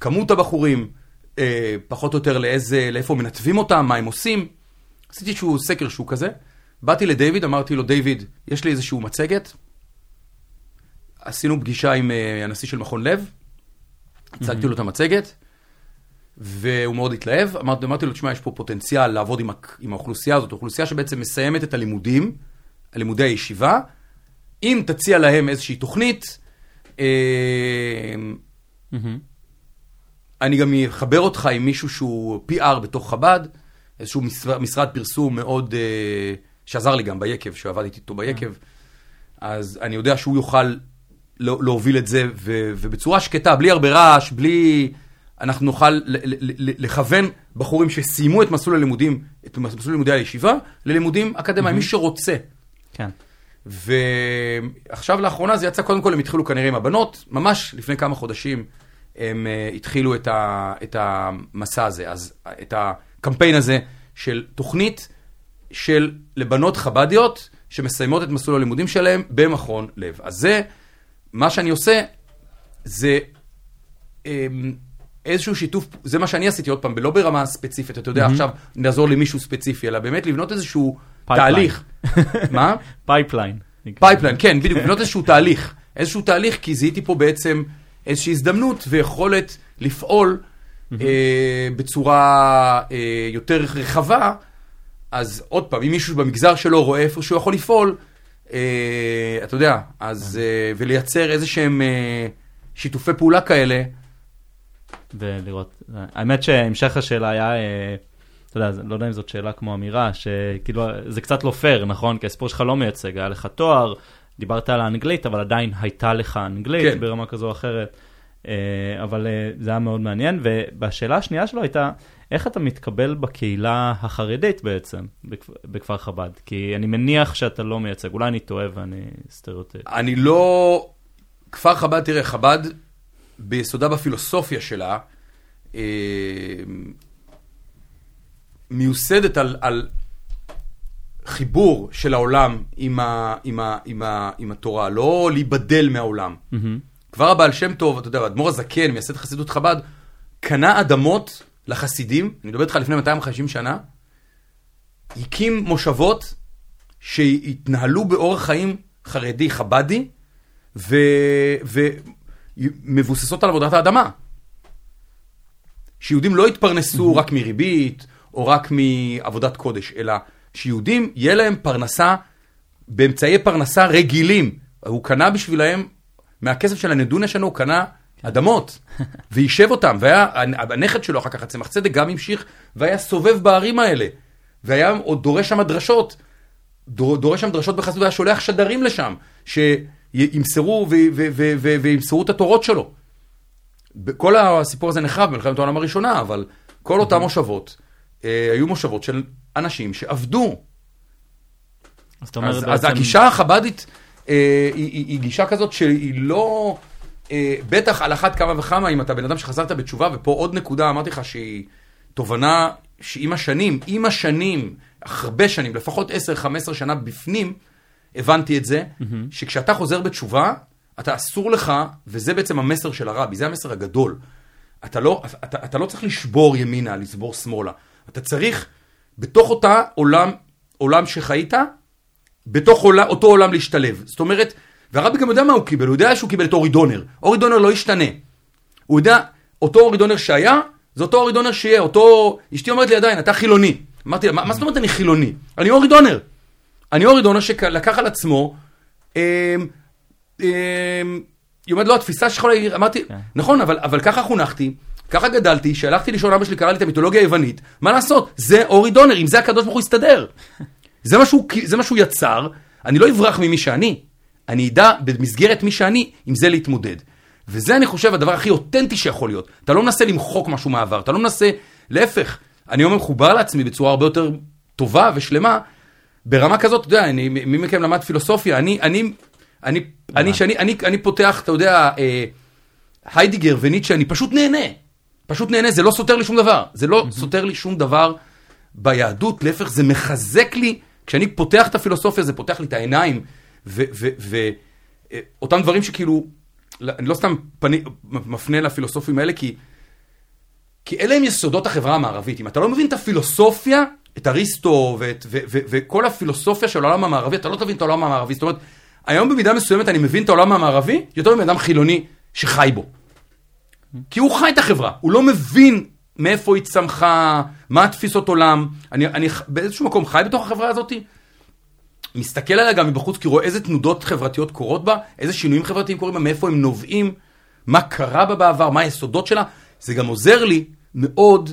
כמות הבחורים, uh, פחות או יותר לאיזה, לאיפה מנתבים אותם, מה הם עושים. עשיתי איזשהו סקר שהוא כזה. באתי לדיוויד, אמרתי לו, דיוויד, יש לי איזשהו מצגת, עשינו פגישה עם uh, הנשיא של מכון לב, הצגתי לו את המצגת, והוא מאוד התלהב. אמרתי, אמרתי לו, תשמע, יש פה פוטנציאל לעבוד עם, עם האוכלוסייה הזאת, אוכלוסייה שבעצם מסיימת את הלימודים, לימודי הישיבה. אם תציע להם איזושהי תוכנית, אה, אני גם אחבר אותך עם מישהו שהוא PR בתוך חב"ד, איזשהו משרד, משרד פרסום מאוד, אה, שעזר לי גם ביקב, שעבדתי איתו ביקב. אז אני יודע שהוא יוכל לא, להוביל את זה, ו, ובצורה שקטה, בלי הרבה רעש, בלי... אנחנו נוכל לכוון בחורים שסיימו את מסלול הלימודים, את מסלול לימודי הישיבה, ללימודים אקדמיים, mm-hmm. מי שרוצה. כן. ועכשיו לאחרונה זה יצא, קודם כל הם התחילו כנראה עם הבנות, ממש לפני כמה חודשים הם uh, התחילו את, ה, את המסע הזה, אז את הקמפיין הזה של תוכנית של לבנות חרדיות שמסיימות את מסלול הלימודים שלהם במכון לב. אז זה מה שאני עושה זה אמ, איזשהו שיתוף, זה מה שאני עשיתי עוד פעם, ולא ברמה ספציפית, אתה יודע, mm-hmm. עכשיו נעזור למישהו ספציפי, אלא באמת לבנות איזשהו Pipeline. תהליך. מה? pipeline. pipeline, כן, בדיוק, לבנות איזשהו תהליך. איזשהו תהליך, כי זיהיתי פה בעצם איזושהי הזדמנות ויכולת לפעול mm-hmm. אה, בצורה אה, יותר רחבה. אז עוד פעם, אם מישהו במגזר שלו רואה איפה שהוא יכול לפעול, אה, אתה יודע, אז, אה, ולייצר איזה שהם אה, שיתופי פעולה כאלה. ולראות, האמת שהמשך השאלה היה, אתה יודע, לא יודע אם זאת שאלה כמו אמירה, שכאילו, זה קצת לא פייר, נכון? כי הסיפור שלך לא מייצג, היה לך תואר, דיברת על האנגלית, אבל עדיין הייתה לך אנגלית כן. ברמה כזו או אחרת. אבל זה היה מאוד מעניין, ובשאלה השנייה שלו הייתה, איך אתה מתקבל בקהילה החרדית בעצם, בכפר חב"ד? כי אני מניח שאתה לא מייצג, אולי אני טועה ואני סטריאוטיפ. אני לא... כפר חב"ד, תראה, חב"ד ביסודה בפילוסופיה שלה, אה, מיוסדת על, על חיבור של העולם עם, ה, עם, ה, עם, ה, עם התורה, לא להיבדל מהעולם. Mm-hmm. כבר הבעל שם טוב, אתה יודע, האדמו"ר הזקן, מייסד חסידות חב"ד, קנה אדמות לחסידים, אני מדבר איתך לפני 250 שנה, הקים מושבות שהתנהלו באורח חיים חרדי, חבדי, ו... ומבוססות על עבודת האדמה. שיהודים לא יתפרנסו רק מריבית, או רק מעבודת קודש, אלא שיהודים, יהיה להם פרנסה באמצעי פרנסה רגילים. הוא קנה בשבילם, מהכסף של הנדוניה שלנו, הוא קנה אדמות, ויישב אותם, והנכד שלו אחר כך, הצמח צדק, גם המשיך, והיה סובב בערים האלה, והיה עוד דורש שם דרשות, דורש שם דרשות בחסות, והיה שולח שדרים לשם, שימסרו וימסרו את התורות שלו. כל הסיפור הזה נחרב במלחמת העולם הראשונה, אבל כל אותן מושבות אה, היו מושבות של אנשים שעבדו. אז אז, בעצם... אז הגישה החב"דית אה, היא, היא, היא גישה כזאת שהיא לא, אה, בטח על אחת כמה וכמה, אם אתה בן אדם שחזרת בתשובה, ופה עוד נקודה, אמרתי לך שהיא תובנה שעם השנים, עם השנים, הרבה שנים, לפחות 10-15 שנה בפנים, הבנתי את זה, שכשאתה חוזר בתשובה, אתה אסור לך, וזה בעצם המסר של הרבי, זה המסר הגדול. אתה לא, אתה, אתה לא צריך לשבור ימינה, לשבור שמאלה. אתה צריך, בתוך אותה עולם, עולם שחיית, בתוך עולם, אותו עולם להשתלב. זאת אומרת, והרבי גם יודע מה הוא קיבל, הוא יודע שהוא קיבל את אורי דונר. אורי דונר לא ישתנה. הוא יודע, אותו אורי דונר שהיה, זה אותו אורי דונר שיהיה, אותו... אשתי אומרת לי עדיין, אתה חילוני. אמרתי לה, מה, מה זאת אומרת אני חילוני? אני אורי דונר. אני אורי דונר שלקח על עצמו, אמ, אמ, היא אומרת, לא, התפיסה שלך, אמרתי, כן. נכון, אבל, ככה חונכתי, ככה גדלתי, שהלכתי לישון, אבא שלי קרא לי את המיתולוגיה היוונית, מה לעשות? זה אורי דונר, עם זה הקדוש ברוך הוא יסתדר. זה מה שהוא, זה מה שהוא יצר, אני לא אברח ממי שאני, אני אדע במסגרת מי שאני, עם זה להתמודד. וזה אני חושב הדבר הכי אותנטי שיכול להיות. אתה לא מנסה למחוק משהו מהעבר, אתה לא מנסה, להפך, אני אומר מחובר לעצמי בצורה הרבה יותר טובה ושלמה, ברמה כזאת, אתה יודע, אני, מי מכם למד פילוסופיה, אני, אני, אני, אני, שאני, אני, אני פותח, אתה יודע, אה, היידיגר וניטשה, אני פשוט נהנה. פשוט נהנה, זה לא סותר לי שום דבר. זה לא סותר לי שום דבר ביהדות, להפך, זה מחזק לי, כשאני פותח את הפילוסופיה, זה פותח לי את העיניים, ואותם דברים שכאילו, אני לא סתם פני, מפנה לפילוסופים האלה, כי, כי אלה הם יסודות החברה המערבית. אם אתה לא מבין את הפילוסופיה, את אריסטו ואת, ו, ו, וכל הפילוסופיה של העולם המערבי, אתה לא תבין את העולם המערבי. זאת אומרת, היום במידה מסוימת אני מבין את העולם המערבי יותר מבן אדם חילוני שחי בו. כי הוא חי את החברה, הוא לא מבין מאיפה היא צמחה, מה התפיסות עולם. אני, אני באיזשהו מקום חי בתוך החברה הזאת, מסתכל עליה גם מבחוץ, כי רואה איזה תנודות חברתיות קורות בה, איזה שינויים חברתיים קורים בה, מאיפה הם נובעים, מה קרה בה בעבר, מה היסודות שלה. זה גם עוזר לי מאוד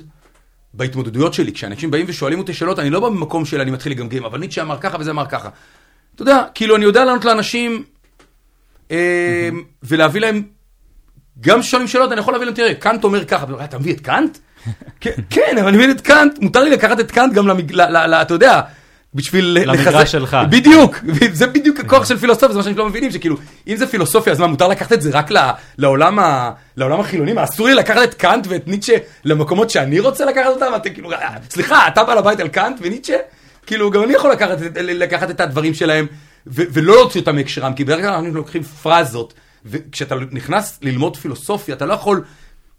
בהתמודדויות שלי. כשאנשים באים ושואלים אותי שאלות, אני לא בא במקום של אני מתחיל לגמגם, אבל ניטשה אמר ככה וזה אמר ככה. אתה יודע, כאילו אני יודע לענות לאנשים אה, ולהביא להם, גם כששואלים שאלות, אני יכול להביא להם, תראה, קאנט אומר ככה, ואומר, אתה מביא את קאנט? כן, כן, אבל אני מבין את קאנט, מותר לי לקחת את קאנט גם, אתה יודע, בשביל למגרש לחזק- שלך. בדיוק, זה בדיוק הכוח של פילוסופיה, זה מה שאנחנו לא מבינים, שכאילו, אם זה פילוסופיה, אז מה, מותר לקחת את זה רק לעולם ה- לעולם החילוני? מה, אסור לי לקחת את קאנט ואת ניטשה למקומות שאני רוצה לקחת אותם? אתם כאילו, אה, סליחה, אתה בעל הבית על קאנט וניטשה? כאילו, גם אני יכול לקחת את- לקחת את הדברים שלהם, ו- ולא להוציא אותם מהקשרם, כי בדרך כלל אנחנו לוקחים פרזות, וכשאתה נכנס ללמוד פילוסופיה, אתה לא יכול,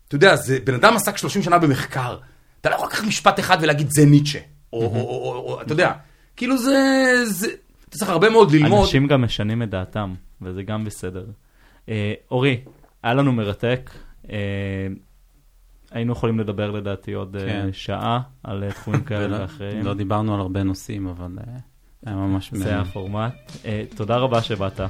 אתה יודע, זה, בן אדם עסק 30 שנה במחקר, אתה לא יכול לקחת משפט אחד ולהגיד זה ניטשה, או, או, או, או, או אתה יודע, כאילו זה, זה, אתה צריך הרבה מאוד ללמוד. אנשים גם משנים את דעתם, וזה גם בסדר. אה, אורי, היה לנו מרתק. אה, היינו יכולים לדבר לדעתי עוד אה, כן. שעה על אה, תחומים כאלה ואחרים. לא דיברנו על הרבה נושאים, אבל אה, היה ממש... זה הפורמט. אה, תודה רבה שבאת.